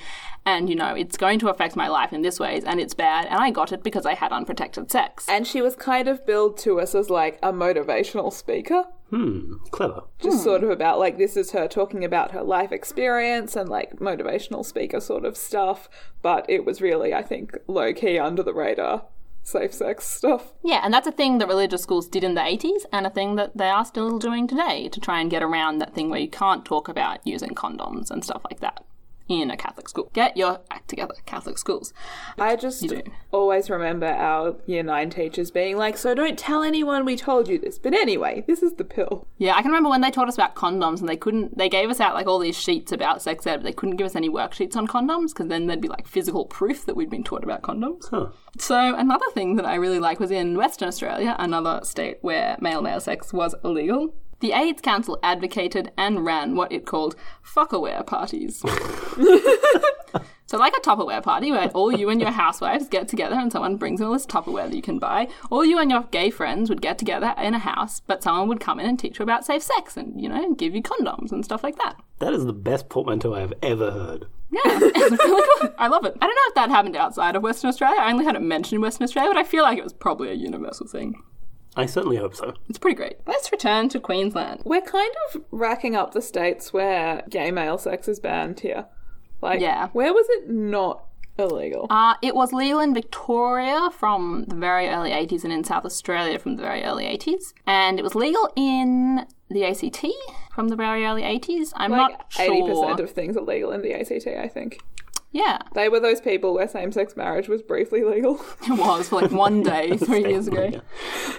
and, you know, it's going to affect my life in this ways and it's bad and I got it because I had unprotected sex. And she was kind of billed to us as like a motivational speaker. Hmm, clever. Just sort of about like this is her talking about her life experience and like motivational speaker sort of stuff. But it was really, I think, low key under the radar safe sex stuff. Yeah, and that's a thing that religious schools did in the 80s and a thing that they are still doing today to try and get around that thing where you can't talk about using condoms and stuff like that in a Catholic school. Get your act together, Catholic schools. I just always remember our year nine teachers being like, so don't tell anyone we told you this. But anyway, this is the pill. Yeah, I can remember when they taught us about condoms and they couldn't, they gave us out like all these sheets about sex ed, but they couldn't give us any worksheets on condoms because then there'd be like physical proof that we'd been taught about condoms. Huh. So another thing that I really like was in Western Australia, another state where male male sex was illegal. The AIDS Council advocated and ran what it called fuckaware parties. so, like a Tupperware party where all you and your housewives get together and someone brings in all this Tupperware that you can buy, or you and your gay friends would get together in a house, but someone would come in and teach you about safe sex and, you know, give you condoms and stuff like that. That is the best portmanteau I have ever heard. Yeah, it's really good. I love it. I don't know if that happened outside of Western Australia. I only had it mentioned in Western Australia, but I feel like it was probably a universal thing. I certainly hope so. It's pretty great. Let's return to Queensland. We're kind of racking up the states where gay male sex is banned here. Like, Yeah. where was it not illegal? Uh, it was legal in Victoria from the very early 80s and in South Australia from the very early 80s. And it was legal in the ACT from the very early 80s. I'm like not sure. eighty percent of things are legal in the ACT. I think Yeah, they were those people where same-sex marriage was briefly legal, it was for like one day three years ago.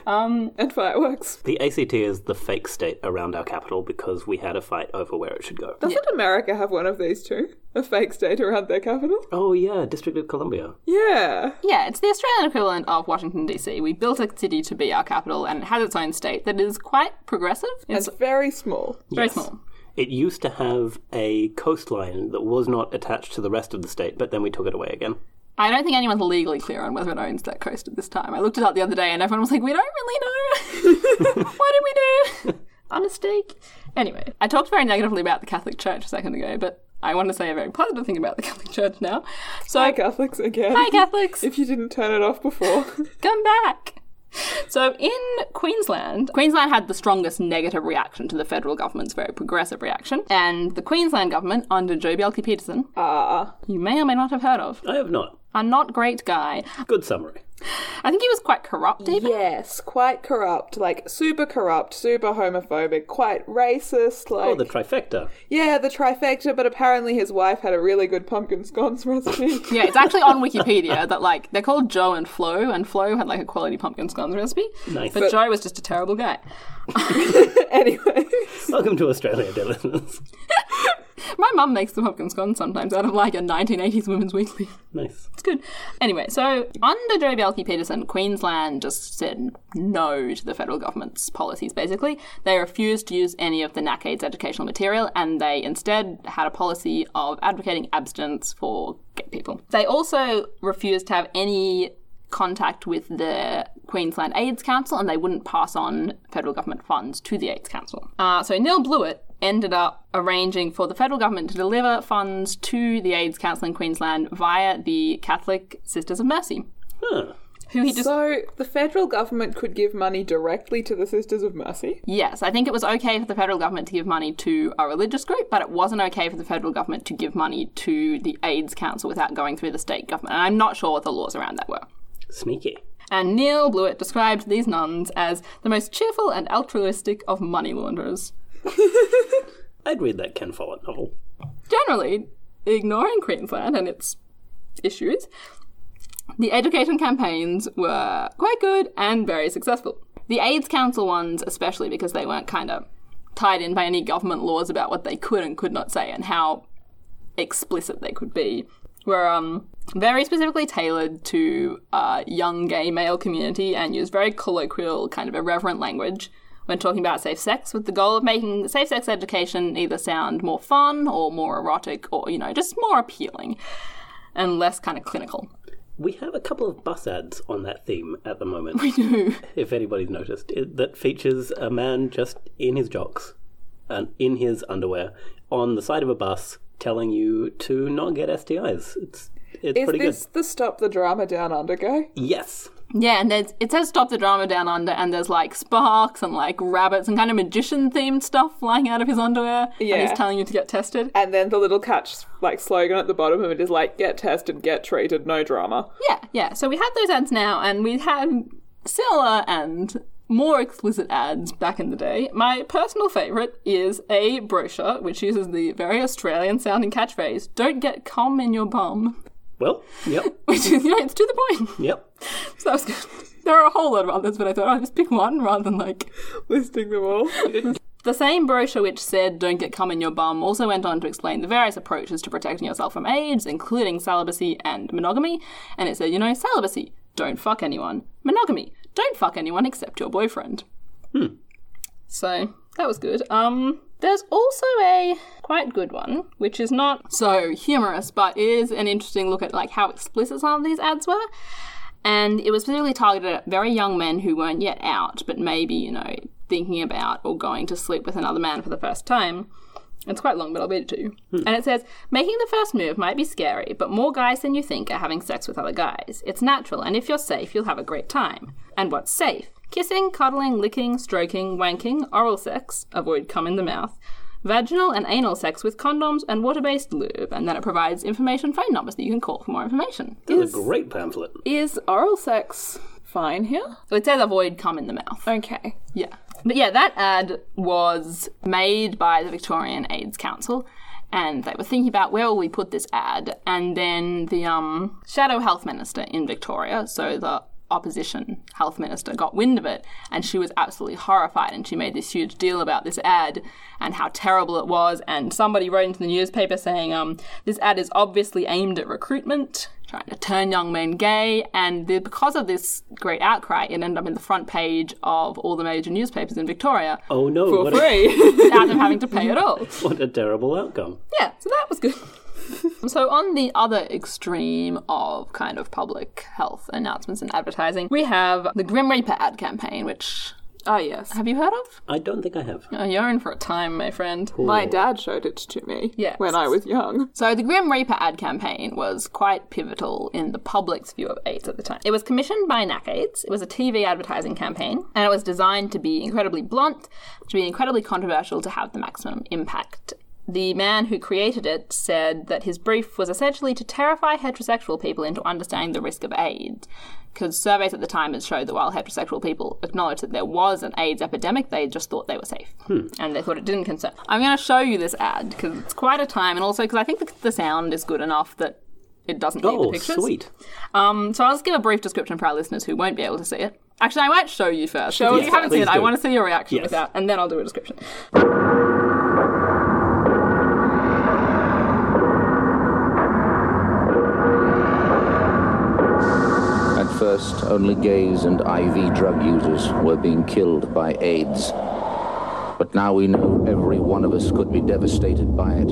Um, and fireworks. The ACT is the fake state around our capital because we had a fight over where it should go. Doesn't America have one of these too? A fake state around their capital? Oh yeah, District of Columbia. Yeah. Yeah, it's the Australian equivalent of Washington, D.C. We built a city to be our capital and it has its own state that is quite progressive. It's It's very small. very Yes. small. It used to have a coastline that was not attached to the rest of the state, but then we took it away again. I don't think anyone's legally clear on whether it owns that coast at this time. I looked it up the other day and everyone was like, we don't really know. what did we do? a mistake. Anyway, I talked very negatively about the Catholic Church a second ago, but I want to say a very positive thing about the Catholic Church now. So, Hi, Catholics again. hi Catholics, If you didn't turn it off before. come back. So in Queensland, Queensland had the strongest negative reaction to the federal government's very progressive reaction, and the Queensland government under Joh Bjelke-Petersen, Ah. you may or may not have heard of, I have not. A not great guy. Good summary. I think he was quite corrupt even. yes, quite corrupt. Like, super corrupt, super homophobic, quite racist. Oh, like, Oh, the trifecta. yeah, the trifecta, but apparently his wife had a really good pumpkin scones recipe. Yeah, it's actually on Wikipedia that like they're called Joh and Flo, and Flo had like a quality pumpkin scones recipe, Nice. but Joh was just a terrible guy. anyway. Welcome to Australia, dear listeners. My mum makes the pumpkin scones sometimes out of like a 1980s Women's Weekly. Nice. It's good. Anyway, so under Joh Bjelke-Petersen, Queensland just said no to the federal government's policies, basically. They refused to use any of the NACAID's educational material and they instead had a policy of advocating abstinence for gay people. They also refused to have any contact with the Queensland AIDS Council and they wouldn't pass on federal government funds to the AIDS Council. Uh, so Neil Blewett ended up arranging for the federal government to deliver funds to the AIDS Council in Queensland via the Catholic Sisters of Mercy, Huh. who he just So, the federal government could give money directly to the Sisters of Mercy? Yes, I think it was okay for the federal government to give money to a religious group, but it wasn't okay for the federal government to give money to the AIDS Council without going through the state government. And I'm not sure what the laws around that were. Sneaky. And Neil Blewett described these nuns as the most cheerful and altruistic of money launderers. I'd read that Ken Follett novel. Generally, ignoring Queensland and its issues, the education campaigns were quite good and very successful. The AIDS Council ones, especially because they weren't kind of tied in by any government laws about what they could and could not say and how explicit they could be, were um, very specifically tailored to uh, young gay male community and used very colloquial, kind of irreverent language when talking about safe sex, with the goal of making safe sex education either sound more fun or more erotic or, you know, just more appealing and less kind of clinical. We have a couple of bus ads on that theme at the moment, We do. if anybody's noticed, it, that features a man just in his jocks and in his underwear on the side of a bus telling you to not get STIs. It's it's Is pretty this the Stop the Drama Down Under guy? Yes. Yeah, and there's, it says stop the drama down under, and there's like sparks and like rabbits and kind of magician themed stuff flying out of his underwear. And Yeah. he's telling you to get tested. And then the little catch, like, slogan at the bottom of it is like, get tested, get treated, no drama. Yeah, yeah. So we had those ads now, and we had similar and more explicit ads back in the day. My personal favourite is a brochure which uses the very Australian sounding catchphrase, don't get cum in your bum. Well, yep, Which is, you know, it's to the point. yep. So that was good. There are a whole lot of others, but I thought I'd just pick one rather than like Listing them all. The same brochure which said don't get cum in your bum also went on to explain the various approaches to protecting yourself from AIDS, including celibacy and monogamy. And it said, you know, celibacy, don't fuck anyone. Monogamy, don't fuck anyone except your boyfriend. Hmm. So that was good. Um, there's also a quite good one, which is not so humorous, but is an interesting look at like how explicit some of these ads were. And it was specifically targeted at very young men who weren't yet out, but maybe, you know, thinking about or going to sleep with another man for the first time. It's quite long, but I'll read it to you. Hmm. And it says, Making the first move might be scary, but more guys than you think are having sex with other guys. It's natural, and if you're safe, you'll have a great time. And what's safe? Kissing, cuddling, licking, stroking, wanking, oral sex, avoid cum in the mouth, vaginal and anal sex with condoms and water based lube. And then it provides information phone numbers that you can call for more information. This is a great pamphlet. Is oral sex fine here? So it says avoid cum in the mouth. Okay. Yeah. But yeah, that ad was made by the Victorian AIDS Council. And they were thinking about where will we put this ad, and then the um, shadow health minister in Victoria, so the opposition health minister, got wind of it, and she was absolutely horrified, and she made this huge deal about this ad and how terrible it was. And somebody wrote into the newspaper saying, um, "This ad is obviously aimed at recruitment." Trying to turn young men gay, and the, because of this great outcry, it ended up in the front page of all the major newspapers in Victoria Oh no! For what, a, free. without them having to pay at all. what a terrible outcome. Yeah, so that was good. so, on the other extreme of kind of public health announcements and advertising, we have the Grim Reaper ad campaign, which Ah, yes. have you heard of? I don't think I have. Oh, you're in for a time, my friend. My dad showed it to me Yes. when I was young. So, the Grim Reaper ad campaign was quite pivotal in the public's view of AIDS at the time. It was commissioned by NACAIDS. It was a TV advertising campaign, and it was designed to be incredibly blunt, to be incredibly controversial, to have the maximum impact. The man who created it said that his brief was essentially to terrify heterosexual people into understanding the risk of AIDS. Because surveys at the time had showed that while heterosexual people acknowledged that there was an AIDS epidemic, they just thought they were safe. And they thought it didn't concern. I'm going to show you this ad because it's quite a time, and also because I think the, the sound is good enough that it doesn't need the Oh, pictures. sweet. Um, so I'll just give a brief description for our listeners who won't be able to see it. Actually, I might show you first. Show if you haven't seen it, Please I want to see your reaction Yes. without, and then I'll do a description. First, only gays and IV drug users were being killed by AIDS. But now we know every one of us could be devastated by it.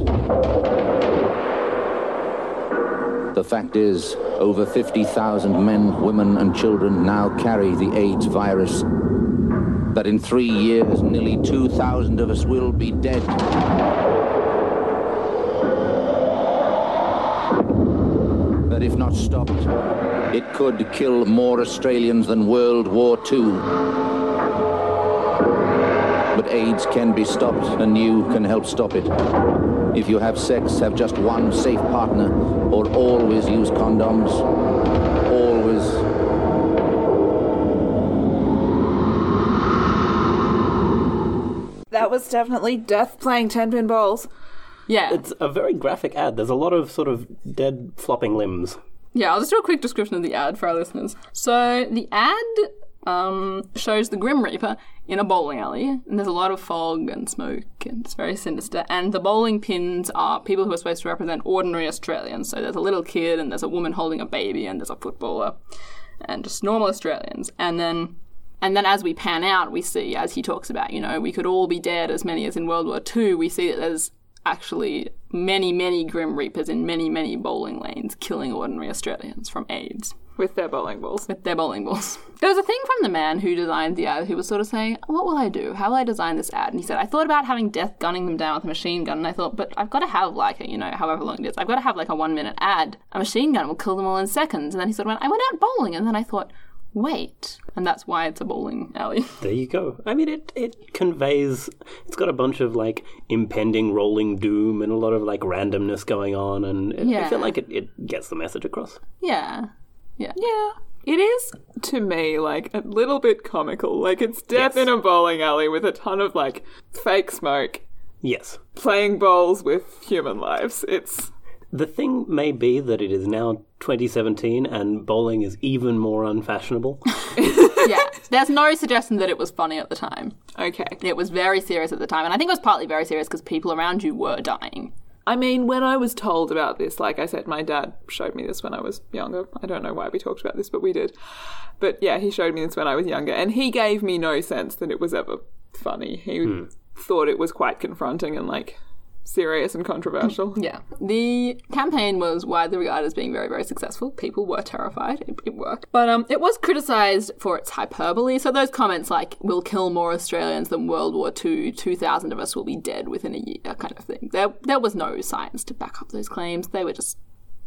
The fact is, over 50,000 men, women, and children now carry the AIDS virus. That in three years, nearly 2,000 of us will be dead. That if not stopped, it could kill more Australians than World War II. But AIDS can be stopped, and you can help stop it. If you have sex, have just one safe partner, or always use condoms. Always. That was definitely death playing 10 pin balls. Yeah. It's a very graphic ad. There's a lot of sort of dead flopping limbs. Yeah, I'll just do a quick description of the ad for our listeners. So the ad um, shows the Grim Reaper in a bowling alley, and there's a lot of fog and smoke, and it's very sinister. And the bowling pins are people who are supposed to represent ordinary Australians. So there's a little kid, and there's a woman holding a baby, and there's a footballer, and just normal Australians. And then and then as we pan out, we see, as he talks about, you know, we could all be dead as many as in World War II, we see that there's actually many, many Grim Reapers in many, many bowling lanes killing ordinary Australians from AIDS With their bowling balls. with their bowling balls. There was a thing from the man who designed the ad who was sort of saying, What will I do? How will I design this ad? And he said, I thought about having death gunning them down with a machine gun, and I thought, but I've got to have like a, you know, however long it is, I've got to have like a one minute ad. A machine gun will kill them all in seconds. And then he sort of went, I went out bowling, and then I thought, wait. And that's why it's a bowling alley. There you go. I mean, it, it conveys. It's got a bunch of like impending rolling doom and a lot of like randomness going on, and it, I feel like it, it gets the message across. yeah. Yeah. Yeah. It is, to me, like a little bit comical. Like it's death Yes. in a bowling alley with a ton of like fake smoke, Yes. playing bowls with human lives. It's. The thing may be that it is now 2017 and bowling is even more unfashionable. yeah. There's no suggestion that it was funny at the time. Okay. It was very serious at the time. And I think it was partly very serious because people around you were dying. I mean, when I was told about this, like I said, my dad showed me this when I was younger. I don't know why we talked about this, but we did. But yeah, he showed me this when I was younger, and he gave me no sense that it was ever funny. He hmm. thought it was quite confronting and like serious and controversial. Yeah. The campaign was widely regarded as being very, very successful. People were terrified. It, it worked. But um, it was criticised for its hyperbole. So those comments like, we'll kill more Australians than World War II, 2,000 of us will be dead within a year, kind of thing. There, there was no science to back up those claims. They were just,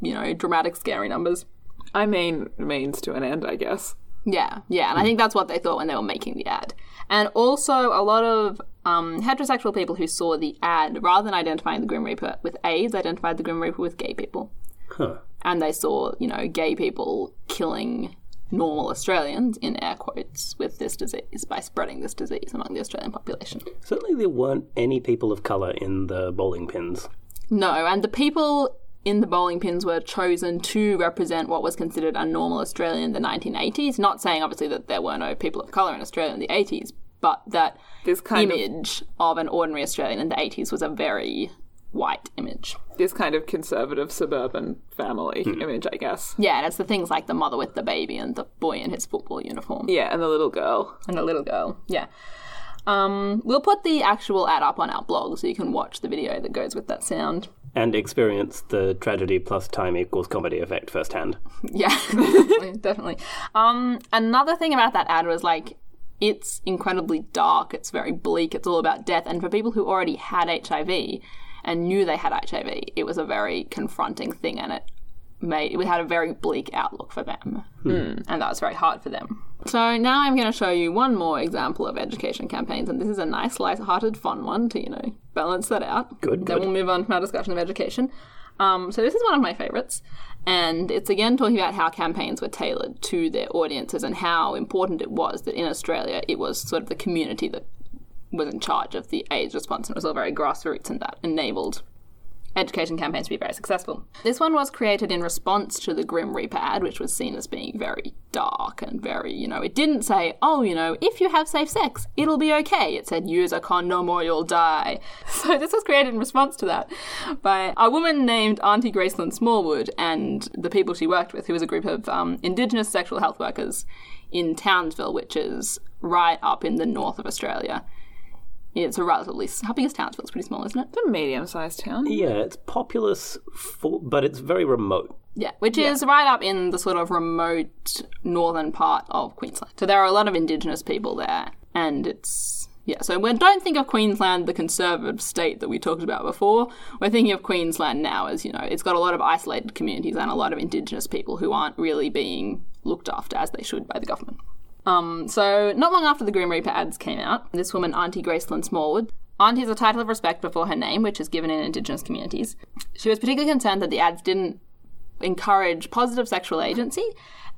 you know, dramatic, scary numbers. I mean, means to an end, I guess. Yeah, yeah, and I think that's what they thought when they were making the ad. And also, a lot of um, heterosexual people who saw the ad, rather than identifying the Grim Reaper with AIDS, identified the Grim Reaper with gay people. Huh. And they saw, you know, gay people killing normal Australians, in air quotes, with this disease by spreading this disease among the Australian population. Certainly, there weren't any people of colour in the bowling pins. No, and the people in the bowling pins were chosen to represent what was considered a normal Australia in the 1980s. Not saying, obviously, that there were no people of colour in Australia in the 80s, but that This kind of image of... an ordinary Australian in the 80s was a very white image. this kind of conservative suburban family Hmm. image, I guess. Yeah, and it's the things like the mother with the baby and the boy in his football uniform Yeah, and the little girl. and the little girl. Yeah. Um, we'll put the actual ad up on our blog so you can watch the video that goes with that sound. And experience the tragedy plus time equals comedy effect firsthand. Yeah, definitely, definitely. Um, another thing about that ad was like, it's incredibly dark. It's very bleak. It's all about death. And for people who already had HIV and knew they had HIV, it was a very confronting thing, and it made it had a very bleak outlook for them, and that was very hard for them. So now I'm going to show you one more example of education campaigns, and this is a nice, light-hearted, fun one to you know balance that out. Good, Then good. we'll move on from our discussion of education. Um, so this is one of my favorites, and it's again talking about how campaigns were tailored to their audiences and how important it was that in Australia it was sort of the community that was in charge of the AIDS response, and it was all very grassroots, and that enabled education campaigns to be very successful. This one was created in response to the Grim Reaper ad, which was seen as being very dark and very, you know, it didn't say, oh, you know, if you have safe sex, it'll be okay. It said, use a condom or you'll die. So this was created in response to that by a woman named Auntie Gracelyn Smallwood and the people she worked with, who was a group of um, Indigenous sexual health workers in Townsville, which is right up in the north of Australia. It's a relatively, how big is Townsville? It's pretty small, isn't it? It's a medium sized town. Yeah, it's populous, for, but it's very remote. Yeah, which is right up in the sort of remote northern part of Queensland. So there are a lot of Indigenous people there, and it's yeah. So we don't think of Queensland, the conservative state that we talked about before. We're thinking of Queensland now as you know, it's got a lot of isolated communities and a lot of Indigenous people who aren't really being looked after as they should by the government. Um, so not long after the Grim Reaper ads came out, this woman, Auntie Gracelyn Smallwood, Auntie is a title of respect before her name, which is given in Indigenous communities. She was particularly concerned that the ads didn't encourage positive sexual agency,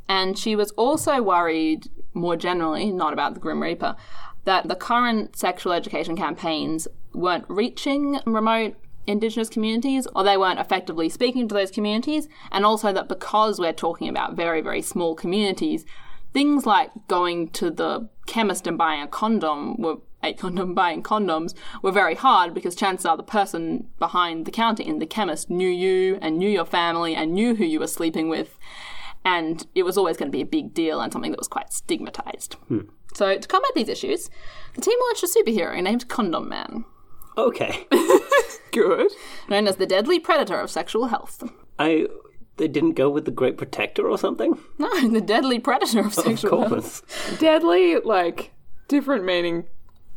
and she was also worried more generally, not about the Grim Reaper, that the current sexual education campaigns weren't reaching remote Indigenous communities or they weren't effectively speaking to those communities, and also that because we're talking about very, very small communities, things like going to the chemist and buying a condom were a condom buying condoms were very hard because chances are the person behind the counter in the chemist knew you and knew your family and knew who you were sleeping with and it was always going to be a big deal and something that was quite stigmatized. Hmm. So to combat these issues, the team launched a superhero named Condom Man, Okay. Good. known as the deadly predator of sexual health. I. They didn't go with the Great Protector or something? No, the deadly predator of Of sexual health. course. Deadly, like, different meaning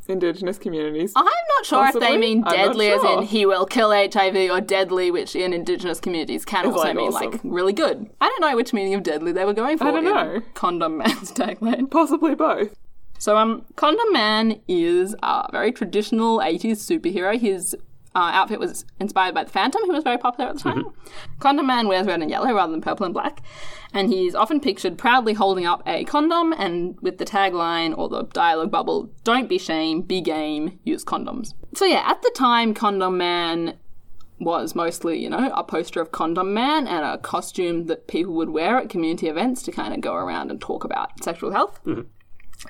Indigenous communities. I'm not sure if they mean I'm not deadly as in he will kill HIV or deadly, which in Indigenous communities can Is, also like, mean awesome. like really good. I don't know which meaning of deadly they were going for. I don't in know. Condom Man's tagline. Possibly both. So, um, Condom Man is a very traditional 80s superhero. His uh, outfit was inspired by the Phantom, who was very popular at the time. Condom Man wears red and yellow rather than purple and black, and he's often pictured proudly holding up a condom and with the tagline or the dialogue bubble, Don't be shame, be game, use condoms. So, yeah, at the time, Condom Man was mostly, you know, a poster of Condom Man and a costume that people would wear at community events to kind of go around and talk about sexual health.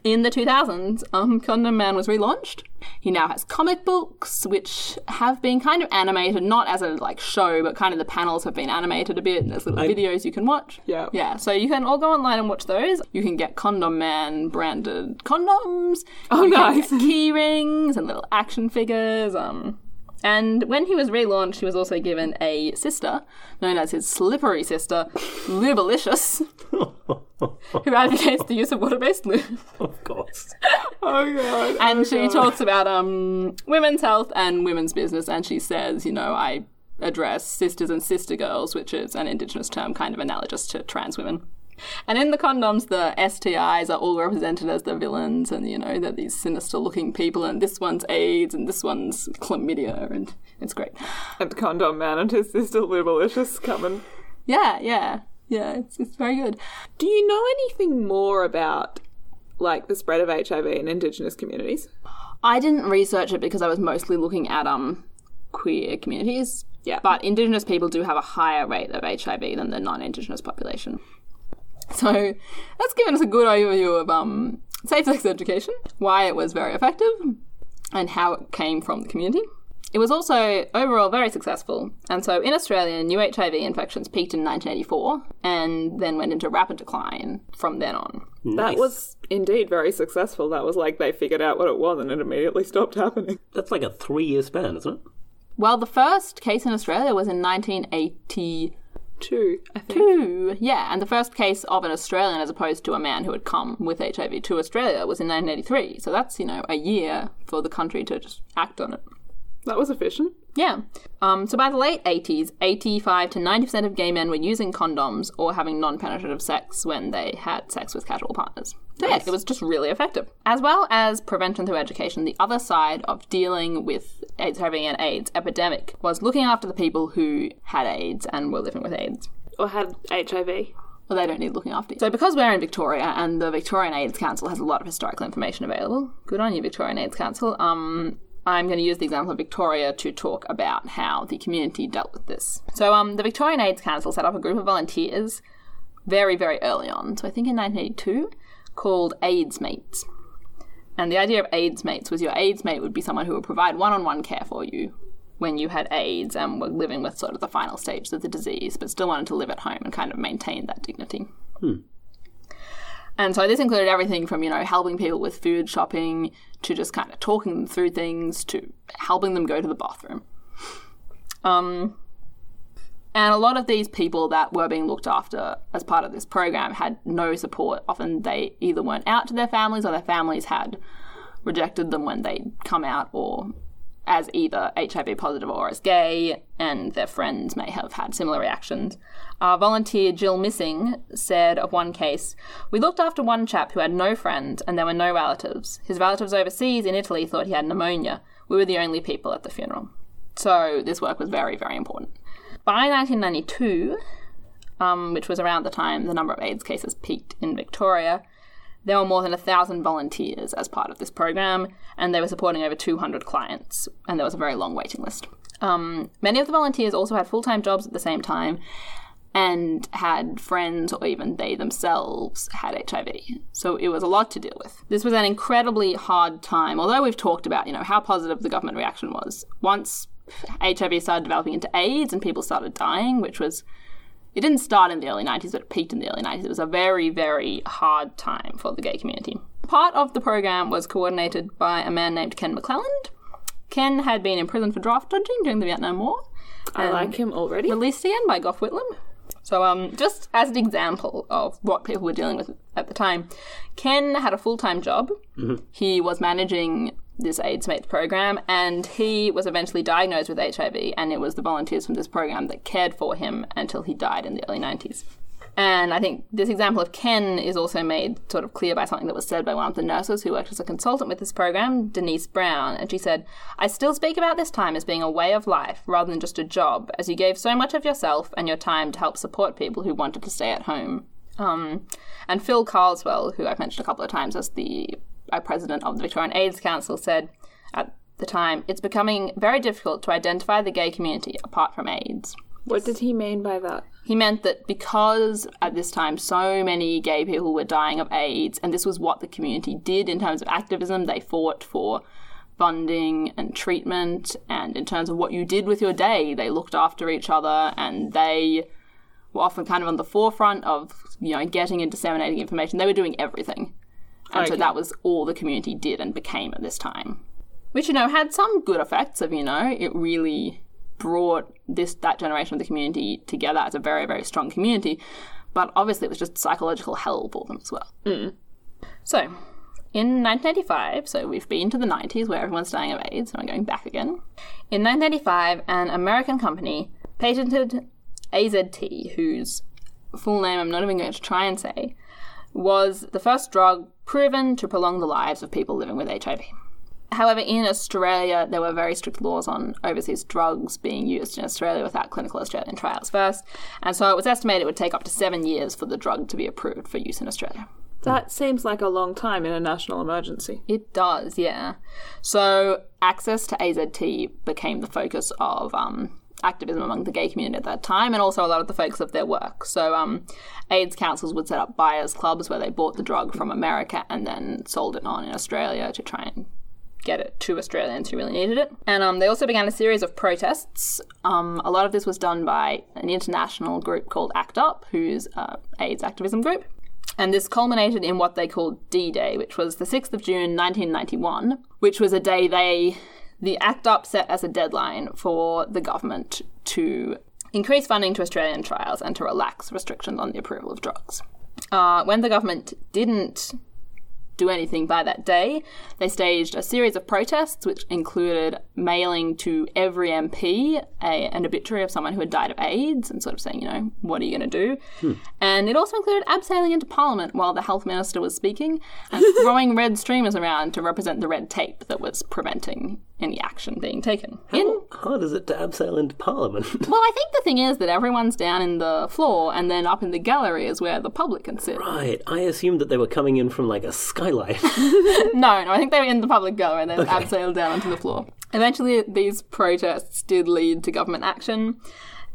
In the 2000s, um, Condom Man was relaunched. He now has comic books, which have been kind of animated, not as a like show, but kind of the panels have been animated a bit. and There's little I- videos you can watch. Yeah. Yeah, so you can all go online and watch those. You can get Condom Man branded condoms. Oh, you nice. Key rings and little action figures. Um, and when he was relaunched, he was also given a sister, known as his slippery sister, Lubalicious, who advocates the use of water-based lube. of course. Oh god. And she talks about um, women's health and women's business, and she says, you know, I address sisters and sister girls, which is an Indigenous term kind of analogous to trans women. And in the condoms, the STIs are all represented as the villains, and you know, they're these sinister looking people, and this one's AIDS, and this one's chlamydia, and it's great. And Condom Man and his sister Lubalicious coming. Yeah, yeah, yeah, it's, it's very good. Do you know anything more about like the spread of HIV in Indigenous communities? I didn't research it because I was mostly looking at um queer communities. Yeah. But Indigenous people do have a higher rate of HIV than the non-Indigenous population. So that's given us a good overview of um, safe sex education, why it was very effective, and how it came from the community. It was also overall very successful, and so in Australia, new HIV infections peaked in 1984 and then went into rapid decline from then on. That was indeed very successful. That was like they figured out what it was and it immediately stopped happening. That's like a three-year span, isn't it? Well, the first case in Australia was in 1982. Two, I think. Yeah, and the first case of an Australian as opposed to a man who had come with HIV to Australia was in 1983. So that's, you know, a year for the country to just act on it. That was efficient. Yeah. Um, so by the late 80s, 85 to 90% of gay men were using condoms or having non penetrative sex when they had sex with casual partners. So yeah, it was just really effective. As well as prevention through education, the other side of dealing with HIV and AIDS epidemic was looking after the people who had AIDS and were living with AIDS. Or had HIV. Well, they don't need looking after. So, because we're in Victoria and the Victorian AIDS Council has a lot of historical information available, good on you, Victorian AIDS Council. Um, I'm going to use the example of Victoria to talk about how the community dealt with this. So, um, the Victorian AIDS Council set up a group of volunteers very, very early on. So, I think in 1982, called AIDS Mates. And the idea of AIDS Mates was your AIDS mate would be someone who would provide one on one care for you when you had AIDS and were living with sort of the final stages of the disease, but still wanted to live at home and kind of maintain that dignity. And so this included everything from, you know, helping people with food shopping to just kind of talking them through things to helping them go to the bathroom. Um, and a lot of these people that were being looked after as part of this program had no support. Often they either weren't out to their families or their families had rejected them when they'd come out or as either HIV positive or as gay, and their friends may have had similar reactions. Uh, volunteer Jill Missing said of one case, We looked after one chap who had no friends and there were no relatives. His relatives overseas in Italy thought he had pneumonia. We were the only people at the funeral. So this work was very, very important. By 1992, um, which was around the time the number of AIDS cases peaked in Victoria, there were more than a thousand volunteers as part of this program, and they were supporting over 200 clients, and there was a very long waiting list. Um, many of the volunteers also had full time jobs at the same time and had friends or even they themselves had HIV. So it was a lot to deal with. This was an incredibly hard time, although we've talked about, you know, how positive the government reaction was. Once HIV started developing into AIDS and people started dying, which was it didn't start in the early 90s, but it peaked in the early 90s. It was a very, very hard time for the gay community. Part of the program was coordinated by a man named Ken McClelland. Ken had been in prison for draft dodging during the Vietnam War. I like um, him already. Released again by Gough Whitlam. So, um, just as an example of what people were dealing with at the time, Ken had a full time job. He was managing this AIDS Mates program, and he was eventually diagnosed with HIV, and it was the volunteers from this program that cared for him until he died in the early 90s. And I think this example of Ken is also made sort of clear by something that was said by one of the nurses who worked as a consultant with this program, Denise Brown. And she said, I still speak about this time as being a way of life rather than just a job, as you gave so much of yourself and your time to help support people who wanted to stay at home. Um, and Phil Carswell, who I've mentioned a couple of times as the uh, president of the Victorian AIDS Council, said at the time, it's becoming very difficult to identify the gay community apart from AIDS. What did he mean by that? He meant that because at this time so many gay people were dying of AIDS, and this was what the community did in terms of activism, they fought for funding and treatment, and in terms of what you did with your day, they looked after each other and they were often kind of on the forefront of, you know, getting and disseminating information. They were doing everything. And so that was all the community did and became at this time. Which, you know, had some good effects of, you know, it really brought this that generation of the community together as a very, very strong community. But obviously it was just psychological hell for them as well. Mm. So, in 1985, so we've been to the 90s where everyone's dying of AIDS, so I'm going back again. In 1985, an American company patented AZT, whose full name I'm not even going to try and say, was the first drug proven to prolong the lives of people living with HIV. However, in Australia, there were very strict laws on overseas drugs being used in Australia without clinical Australian trials first, and so it was estimated it would take up to seven years for the drug to be approved for use in Australia. That seems like a long time in a national emergency. It does, yeah. So access to AZT became the focus of um, activism among the gay community at that time, and also a lot of the focus of their work. So um, AIDS councils would set up buyers clubs where they bought the drug from America and then sold it on in Australia to try and get it to Australians who really needed it. And um, they also began a series of protests. Um, a lot of this was done by an international group called ACT UP, who's a AIDS activism group. And this culminated in what they called D Day, which was the 6th of June 1991, which was a day they, the ACT UP set as a deadline for the government to increase funding to Australian trials and to relax restrictions on the approval of drugs. Uh, when the government didn't do anything by that day. They staged a series of protests, which included mailing to every MP a, an obituary of someone who had died of AIDS and sort of saying, you know, what are you going to do? Hmm. And it also included abseiling into Parliament while the health minister was speaking and throwing red streamers around to represent the red tape that was preventing any action being taken. In How hard is it to abseil into Parliament? well, I think the thing is that everyone's down in the floor, and then up in the gallery is where the public can sit. right, I assumed that they were coming in from like a skylight. No, no, I think they were in the public gallery and then abseiled down onto the floor. Eventually, these protests did lead to government action,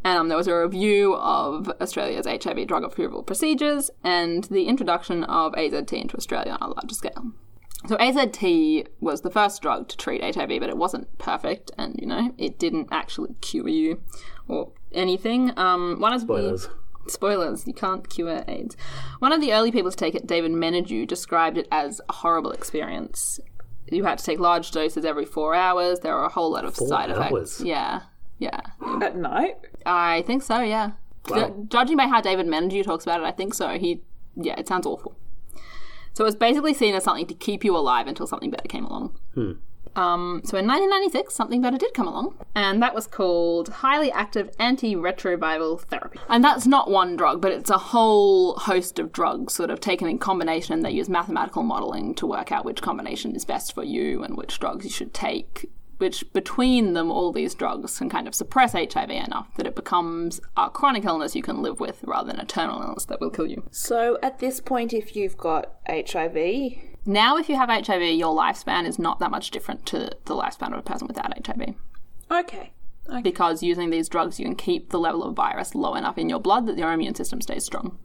and um, there was a review of Australia's HIV drug approval procedures and the introduction of AZT into Australia on a larger scale. So AZT was the first drug to treat HIV, but it wasn't perfect, and you know it didn't actually cure you or anything. Um, one of Spoilers. the spoilers, you can't cure AIDS. One of the early people to take it, David Menadue, described it as a horrible experience. You had to take large doses every four hours. There were a whole lot of side effects. hours? Yeah, yeah. At night? I think so. Yeah. Wow. Ju- judging by how David Menadue talks about it, I think so. He, yeah, it sounds awful. So it was basically seen as something to keep you alive until something better came along. Um, so in 1996, something better did come along, and that was called highly active antiretroviral therapy. And that's not one drug, but it's a whole host of drugs sort of taken in combination. They use mathematical modeling to work out which combination is best for you and which drugs you should take. Which between them, all these drugs can kind of suppress HIV enough that it becomes a chronic illness you can live with rather than a terminal illness that will kill you. So at this point, if you've got HIV, Now, if you have HIV, your lifespan is not that much different to the lifespan of a person without HIV. okay. because using these drugs you can keep the level of virus low enough in your blood that your immune system stays strong.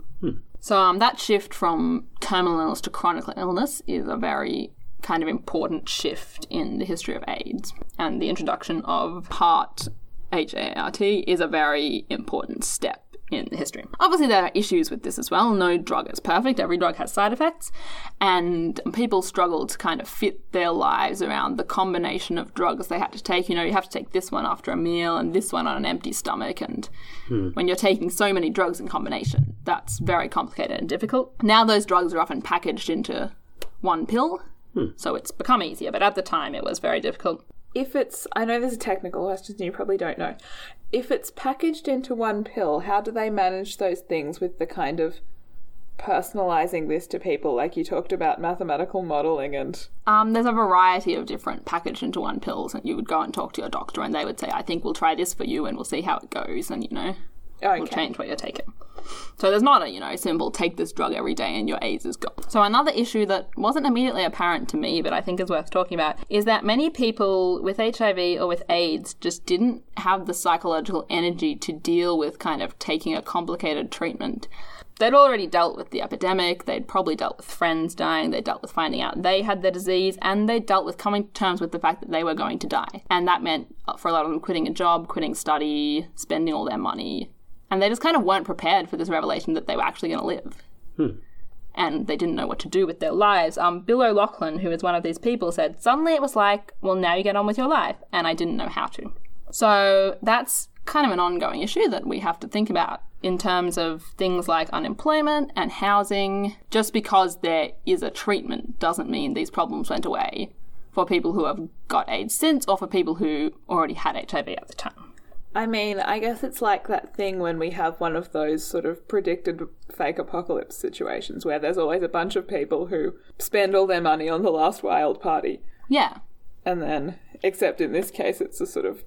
So um, that shift from terminal illness to chronic illness is a very kind of important shift in the history of AIDS, and the introduction of H-A-R-T, is a very important step in the history. Obviously, there are issues with this as well. No drug is perfect. Every drug has side effects, and people struggle to kind of fit their lives around the combination of drugs they had to take. You know, you have to take this one after a meal and this one on an empty stomach, and hmm. when you're taking so many drugs in combination, that's very complicated and difficult. Now, those drugs are often packaged into one pill, so it's become easier, but at the time it was very difficult. If it's, I know there's a technical question you probably don't know. If it's packaged into one pill, how do they manage those things with the kind of personalizing this to people? Like you talked about mathematical modeling and. Um, there's a variety of different packaged into one pills, and you would go and talk to your doctor, and they would say, "I think we'll try this for you, and we'll see how it goes," and you know, we'll change what you're taking. So there's not a, you know, simple take this drug every day and your AIDS is gone. So another issue that wasn't immediately apparent to me, but I think is worth talking about, is that many people with HIV or with AIDS just didn't have the psychological energy to deal with kind of taking a complicated treatment. They'd already dealt with the epidemic, they'd probably dealt with friends dying, they dealt with finding out they had the disease, and they dealt with coming to terms with the fact that they were going to die. And that meant uh, for a lot of them quitting a job, quitting study, spending all their money. And they just kind of weren't prepared for this revelation that they were actually going to live. And they didn't know what to do with their lives. Um, Bill O'Loughlin, who is one of these people, said, Suddenly it was like, well, now you get on with your life. And I didn't know how to. So that's kind of an ongoing issue that we have to think about in terms of things like unemployment and housing. Just because there is a treatment doesn't mean these problems went away for people who have got AIDS since or for people who already had HIV at the time. I mean, I guess it's like that thing when we have one of those sort of predicted fake apocalypse situations where there's always a bunch of people who spend all their money on the last wild party. Yeah. And then, except in this case, it's a sort of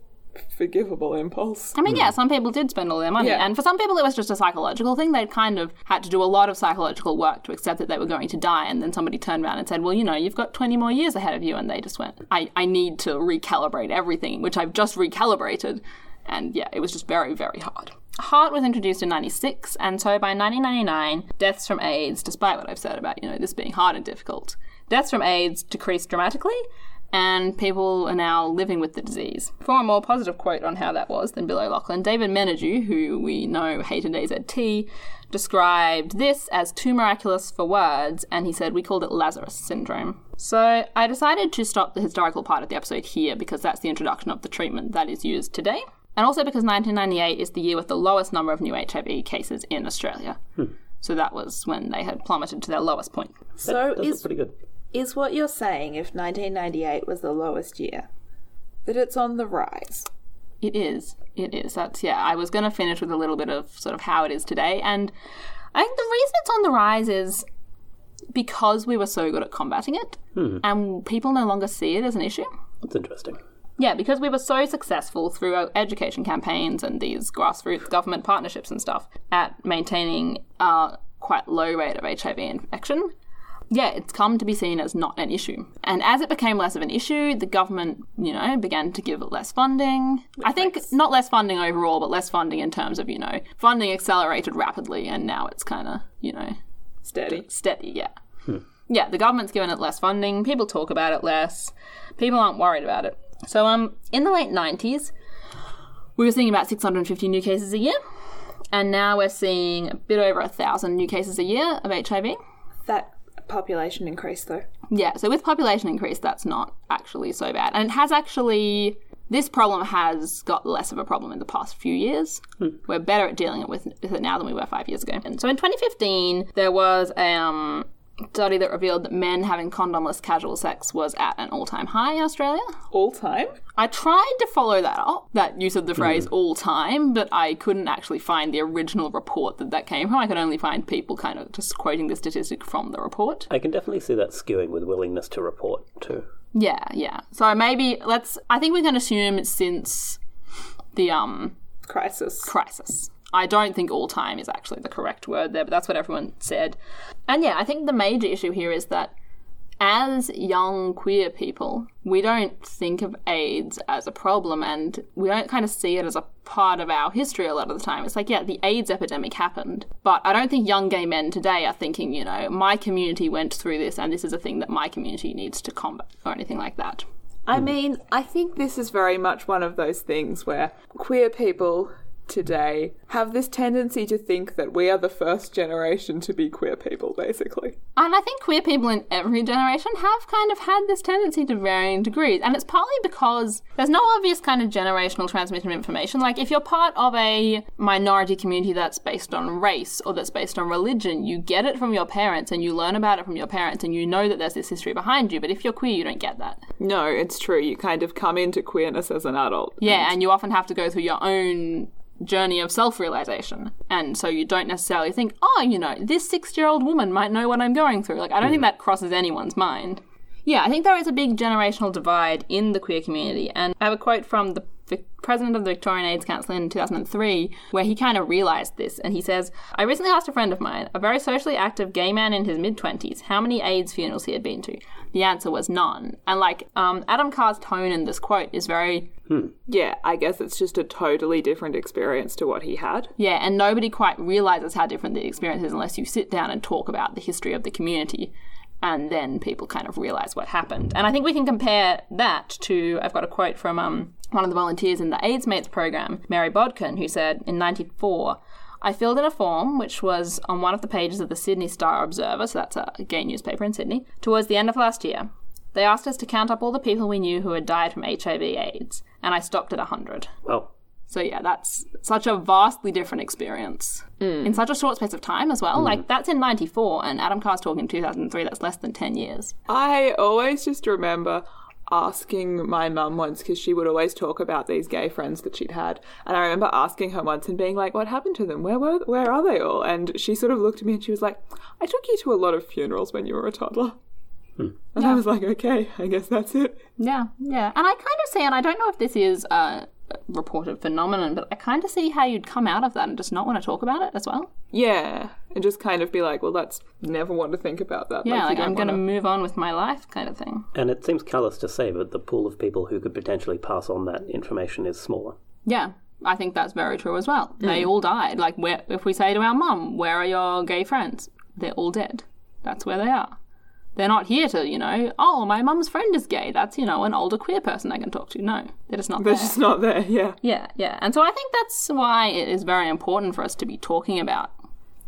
forgivable impulse. I mean, yeah, hmm. some people did spend all their money. Yeah. And for some people, it was just a psychological thing. They'd kind of had to do a lot of psychological work to accept that they were going to die. And then somebody turned around and said, well, you know, you've got 20 more years ahead of you. And they just went, I, I need to recalibrate everything, which I've just recalibrated. And yeah, it was just very, very hard. HAART was introduced in 96, and so by 1999, deaths from AIDS, despite what I've said about, you know, this being hard and difficult, deaths from AIDS decreased dramatically, and people are now living with the disease. For a more positive quote on how that was than Bill O'Loughlin, David Menadue, who we know hated AZT, described this as too miraculous for words, and he said we called it Lazarus syndrome. So I decided to stop the historical part of the episode here because that's the introduction of the treatment that is used today, and also because 1998 is the year with the lowest number of new HIV cases in Australia. Hmm. So that was when they had plummeted to their lowest point. So That's is pretty good. is what you're saying if 1998 was the lowest year that it's on the rise? It is. It is. That's yeah. I was going to finish with a little bit of sort of how it is today, and I think the reason it's on the rise is because we were so good at combating it, hmm. and people no longer see it as an issue. That's interesting. Yeah, because we were so successful through our education campaigns and these grassroots government partnerships and stuff at maintaining a quite low rate of HIV infection. Yeah, it's come to be seen as not an issue. And as it became less of an issue, the government, you know, began to give it less funding. I think not less funding overall, but less funding in terms of, you know, funding accelerated rapidly and now it's kind of, you know, Steady. steady, yeah. Hmm. Yeah, the government's given it less funding, people talk about it less, people aren't worried about it. So, um, in the late 90s, we were seeing about 650 new cases a year, and now we're seeing a bit over a thousand new cases a year of HIV. That population increase though. Yeah, so with population increase, that's not actually so bad. And it has actually, this problem has got less of a problem in the past few years. We're better at dealing with with it now than we were five years ago. And so in 2015, there was um, study that revealed that men having condomless casual sex was at an all time high in Australia. All time? I tried to follow that up, that use of the phrase all time, but I couldn't actually find the original report that that came from. I could only find people kind of just quoting the statistic from the report. I can definitely see that skewing with willingness to report too. Yeah, yeah. So maybe let's. I think we can assume since the um Crisis. crisis. I don't think all time is actually the correct word there, but that's what everyone said. And yeah, I think the major issue here is that as young queer people, we don't think of AIDS as a problem and we don't kind of see it as a part of our history a lot of the time. It's like, yeah, the AIDS epidemic happened, but I don't think young gay men today are thinking, you know, my community went through this and this is a thing that my community needs to combat or anything like that. I mean, I think this is very much one of those things where queer people today have this tendency to think that we are the first generation to be queer people, basically. And I think queer people in every generation have kind of had this tendency to varying degrees. And it's partly because there's no obvious kind of generational transmission of information. Like, if you're part of a minority community that's based on race or that's based on religion, you get it from your parents and you learn about it from your parents and you know that there's this history behind you. But if you're queer, you don't get that. No, it's true. You kind of come into queerness as an adult. Yeah, and you often have to go through your own journey of self realization. And so you don't necessarily think, oh, you know, this six year old woman might know what I'm going through. Like, I don't think hmm. that crosses anyone's mind. Yeah, I think there is a big generational divide in the queer community. And I have a quote from the the president of the Victorian AIDS Council in 2003, where he kind of realized this. And he says, I recently asked a friend of mine, a very socially active gay man in his mid 20s, how many AIDS funerals he had been to. The answer was none. And like, um, Adam Carr's tone in this quote is very, Yeah, I guess it's just a totally different experience to what he had. yeah, and nobody quite realizes how different the experience is unless you sit down and talk about the history of the community. And then people kind of realize what happened. And I think we can compare that to I've got a quote from um, one of the volunteers in the AIDS Mates program, Mary Bodkin, who said in 94, I filled in a form which was on one of the pages of the Sydney Star Observer, so that's a gay newspaper in Sydney, towards the end of last year. They asked us to count up all the people we knew who had died from HIV AIDS, and I stopped at 100. Well, So yeah, that's such a vastly different experience mm. in such a short space of time as well. Mm. Like that's in '94, and Adam Carr's talking in 2003. That's less than 10 years. I always just remember asking my mum once because she would always talk about these gay friends that she'd had, and I remember asking her once and being like, "What happened to them? Where were? Where are they all?" And she sort of looked at me and she was like, "I took you to a lot of funerals when you were a toddler." And I hmm. was like, "Okay, I guess that's it." Yeah, yeah. And I kind of see, and I don't know if this is a reported phenomenon, but I kind of see how you'd come out of that and just not want to talk about it as well. Yeah, and just kind of be like, "Well, that's never want to think about that." Yeah, you like, I'm going to move on with my life, kind of thing. and it seems callous to say, but the pool of people who could potentially pass on that information is smaller. Yeah, I think that's very true as well. They mm. all died. Like, where if we say to our mum, "Where are your gay friends?" They're all dead. That's where they are. They're not here to, you know, oh, my mum's friend is gay. That's, you know, an older queer person I can talk to. No, they're just not They're there. just not there. Yeah. Yeah, yeah. And so I think that's why it is very important for us to be talking about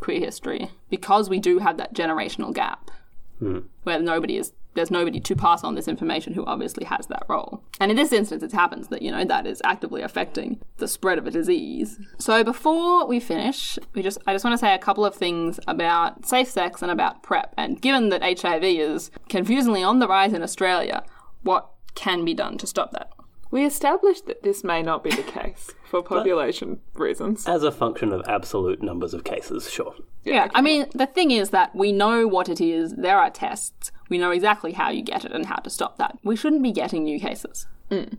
queer history because we do have that generational gap hmm. where nobody is there's nobody to pass on this information who obviously has that role. And in this instance it happens that, you know, that is actively affecting the spread of a disease. So before we finish, we just I just want to say a couple of things about safe sex and about PrEP. And given that HIV is confusingly on the rise in Australia, what can be done to stop that? We established that this may not be the case for population reasons. As a function of absolute numbers of cases, sure. Yeah, I mean, the thing is that we know what it is, there are tests, we know exactly how you get it and how to stop that. We shouldn't be getting new cases. Mm.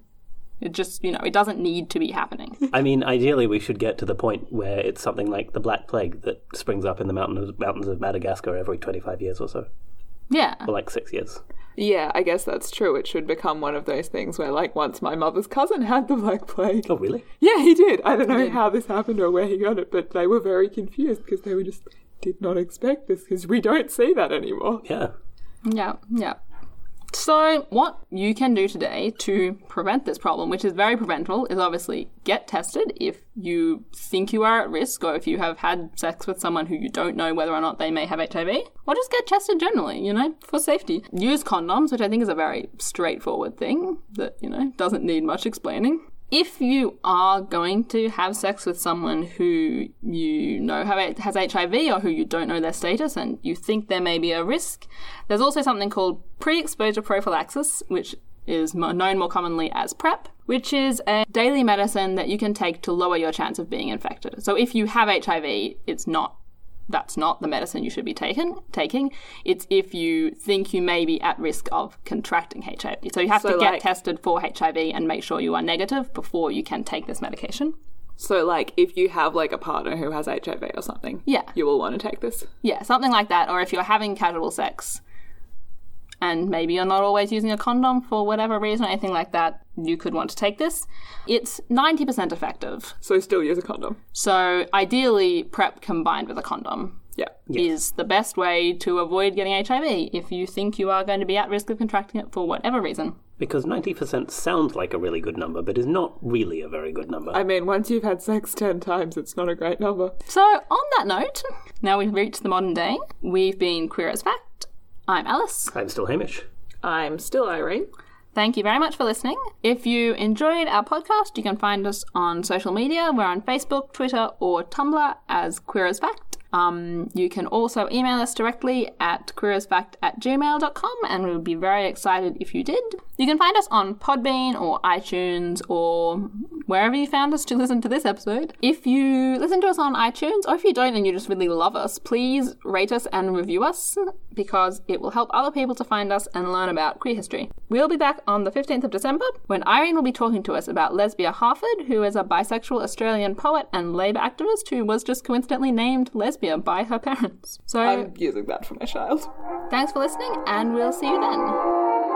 It just, you know, it doesn't need to be happening. I mean, ideally, we should get to the point where it's something like the Black Plague that springs up in the mountain of, mountains of Madagascar every 25 years or so, Yeah. or like six years. Yeah, I guess that's true. It should become one of those things where, like, once my mother's cousin had the Black Plague. Oh, really? Yeah, he did. I don't know how this happened or where he got it, but they were very confused because they were just did not expect this because we don't see that anymore. Yeah. Yeah, yeah. So, what you can do today to prevent this problem, which is very preventable, is obviously get tested if you think you are at risk or if you have had sex with someone who you don't know whether or not they may have HIV, or just get tested generally, you know, for safety. Use condoms, which I think is a very straightforward thing that, you know, doesn't need much explaining. If you are going to have sex with someone who you know has HIV or who you don't know their status and you think there may be a risk, there's also something called pre exposure prophylaxis, which is known more commonly as PrEP, which is a daily medicine that you can take to lower your chance of being infected. So if you have HIV, it's not that's not the medicine you should be taken, taking. It's if you think you may be at risk of contracting HIV. So you have So, to get like- tested for HIV and make sure you are negative before you can take this medication. So, like, if you have like a partner who has HIV or something, Yeah. you will want to take this. Yeah, something like that. Or if you're having casual sex and maybe you're not always using a condom for whatever reason or anything like that, you could want to take this. It's 90% effective. So, still use a condom. So ideally, PrEP combined with a condom Yeah. is the best way to avoid getting HIV if you think you are going to be at risk of contracting it for whatever reason. Because 90% sounds like a really good number, but is not really a very good number. I mean, once you've had sex 10 times, it's not a great number. So, on that note, now we've reached the modern day. We've been Queer as Fact. I'm Alice. I'm still Hamish. I'm still Irene. Thank you very much for listening. If you enjoyed our podcast, you can find us on social media. We're on Facebook, Twitter, or Tumblr as Queer as Fact. Um, you can also email us directly at queerasfact at gmail.com, and we would be very excited if you did. You can find us on Podbean or iTunes or wherever you found us to listen to this episode. If you listen to us on iTunes, or if you don't and you just really love us, please rate us and review us because it will help other people to find us and learn about queer history. We'll be back on the 15th of December when Irene will be talking to us about Lesbia Harford, who is a bisexual Australian poet and Labour activist who was just coincidentally named Lesbia by her parents. So I'm using that for my child. thanks for listening, and we'll see you then.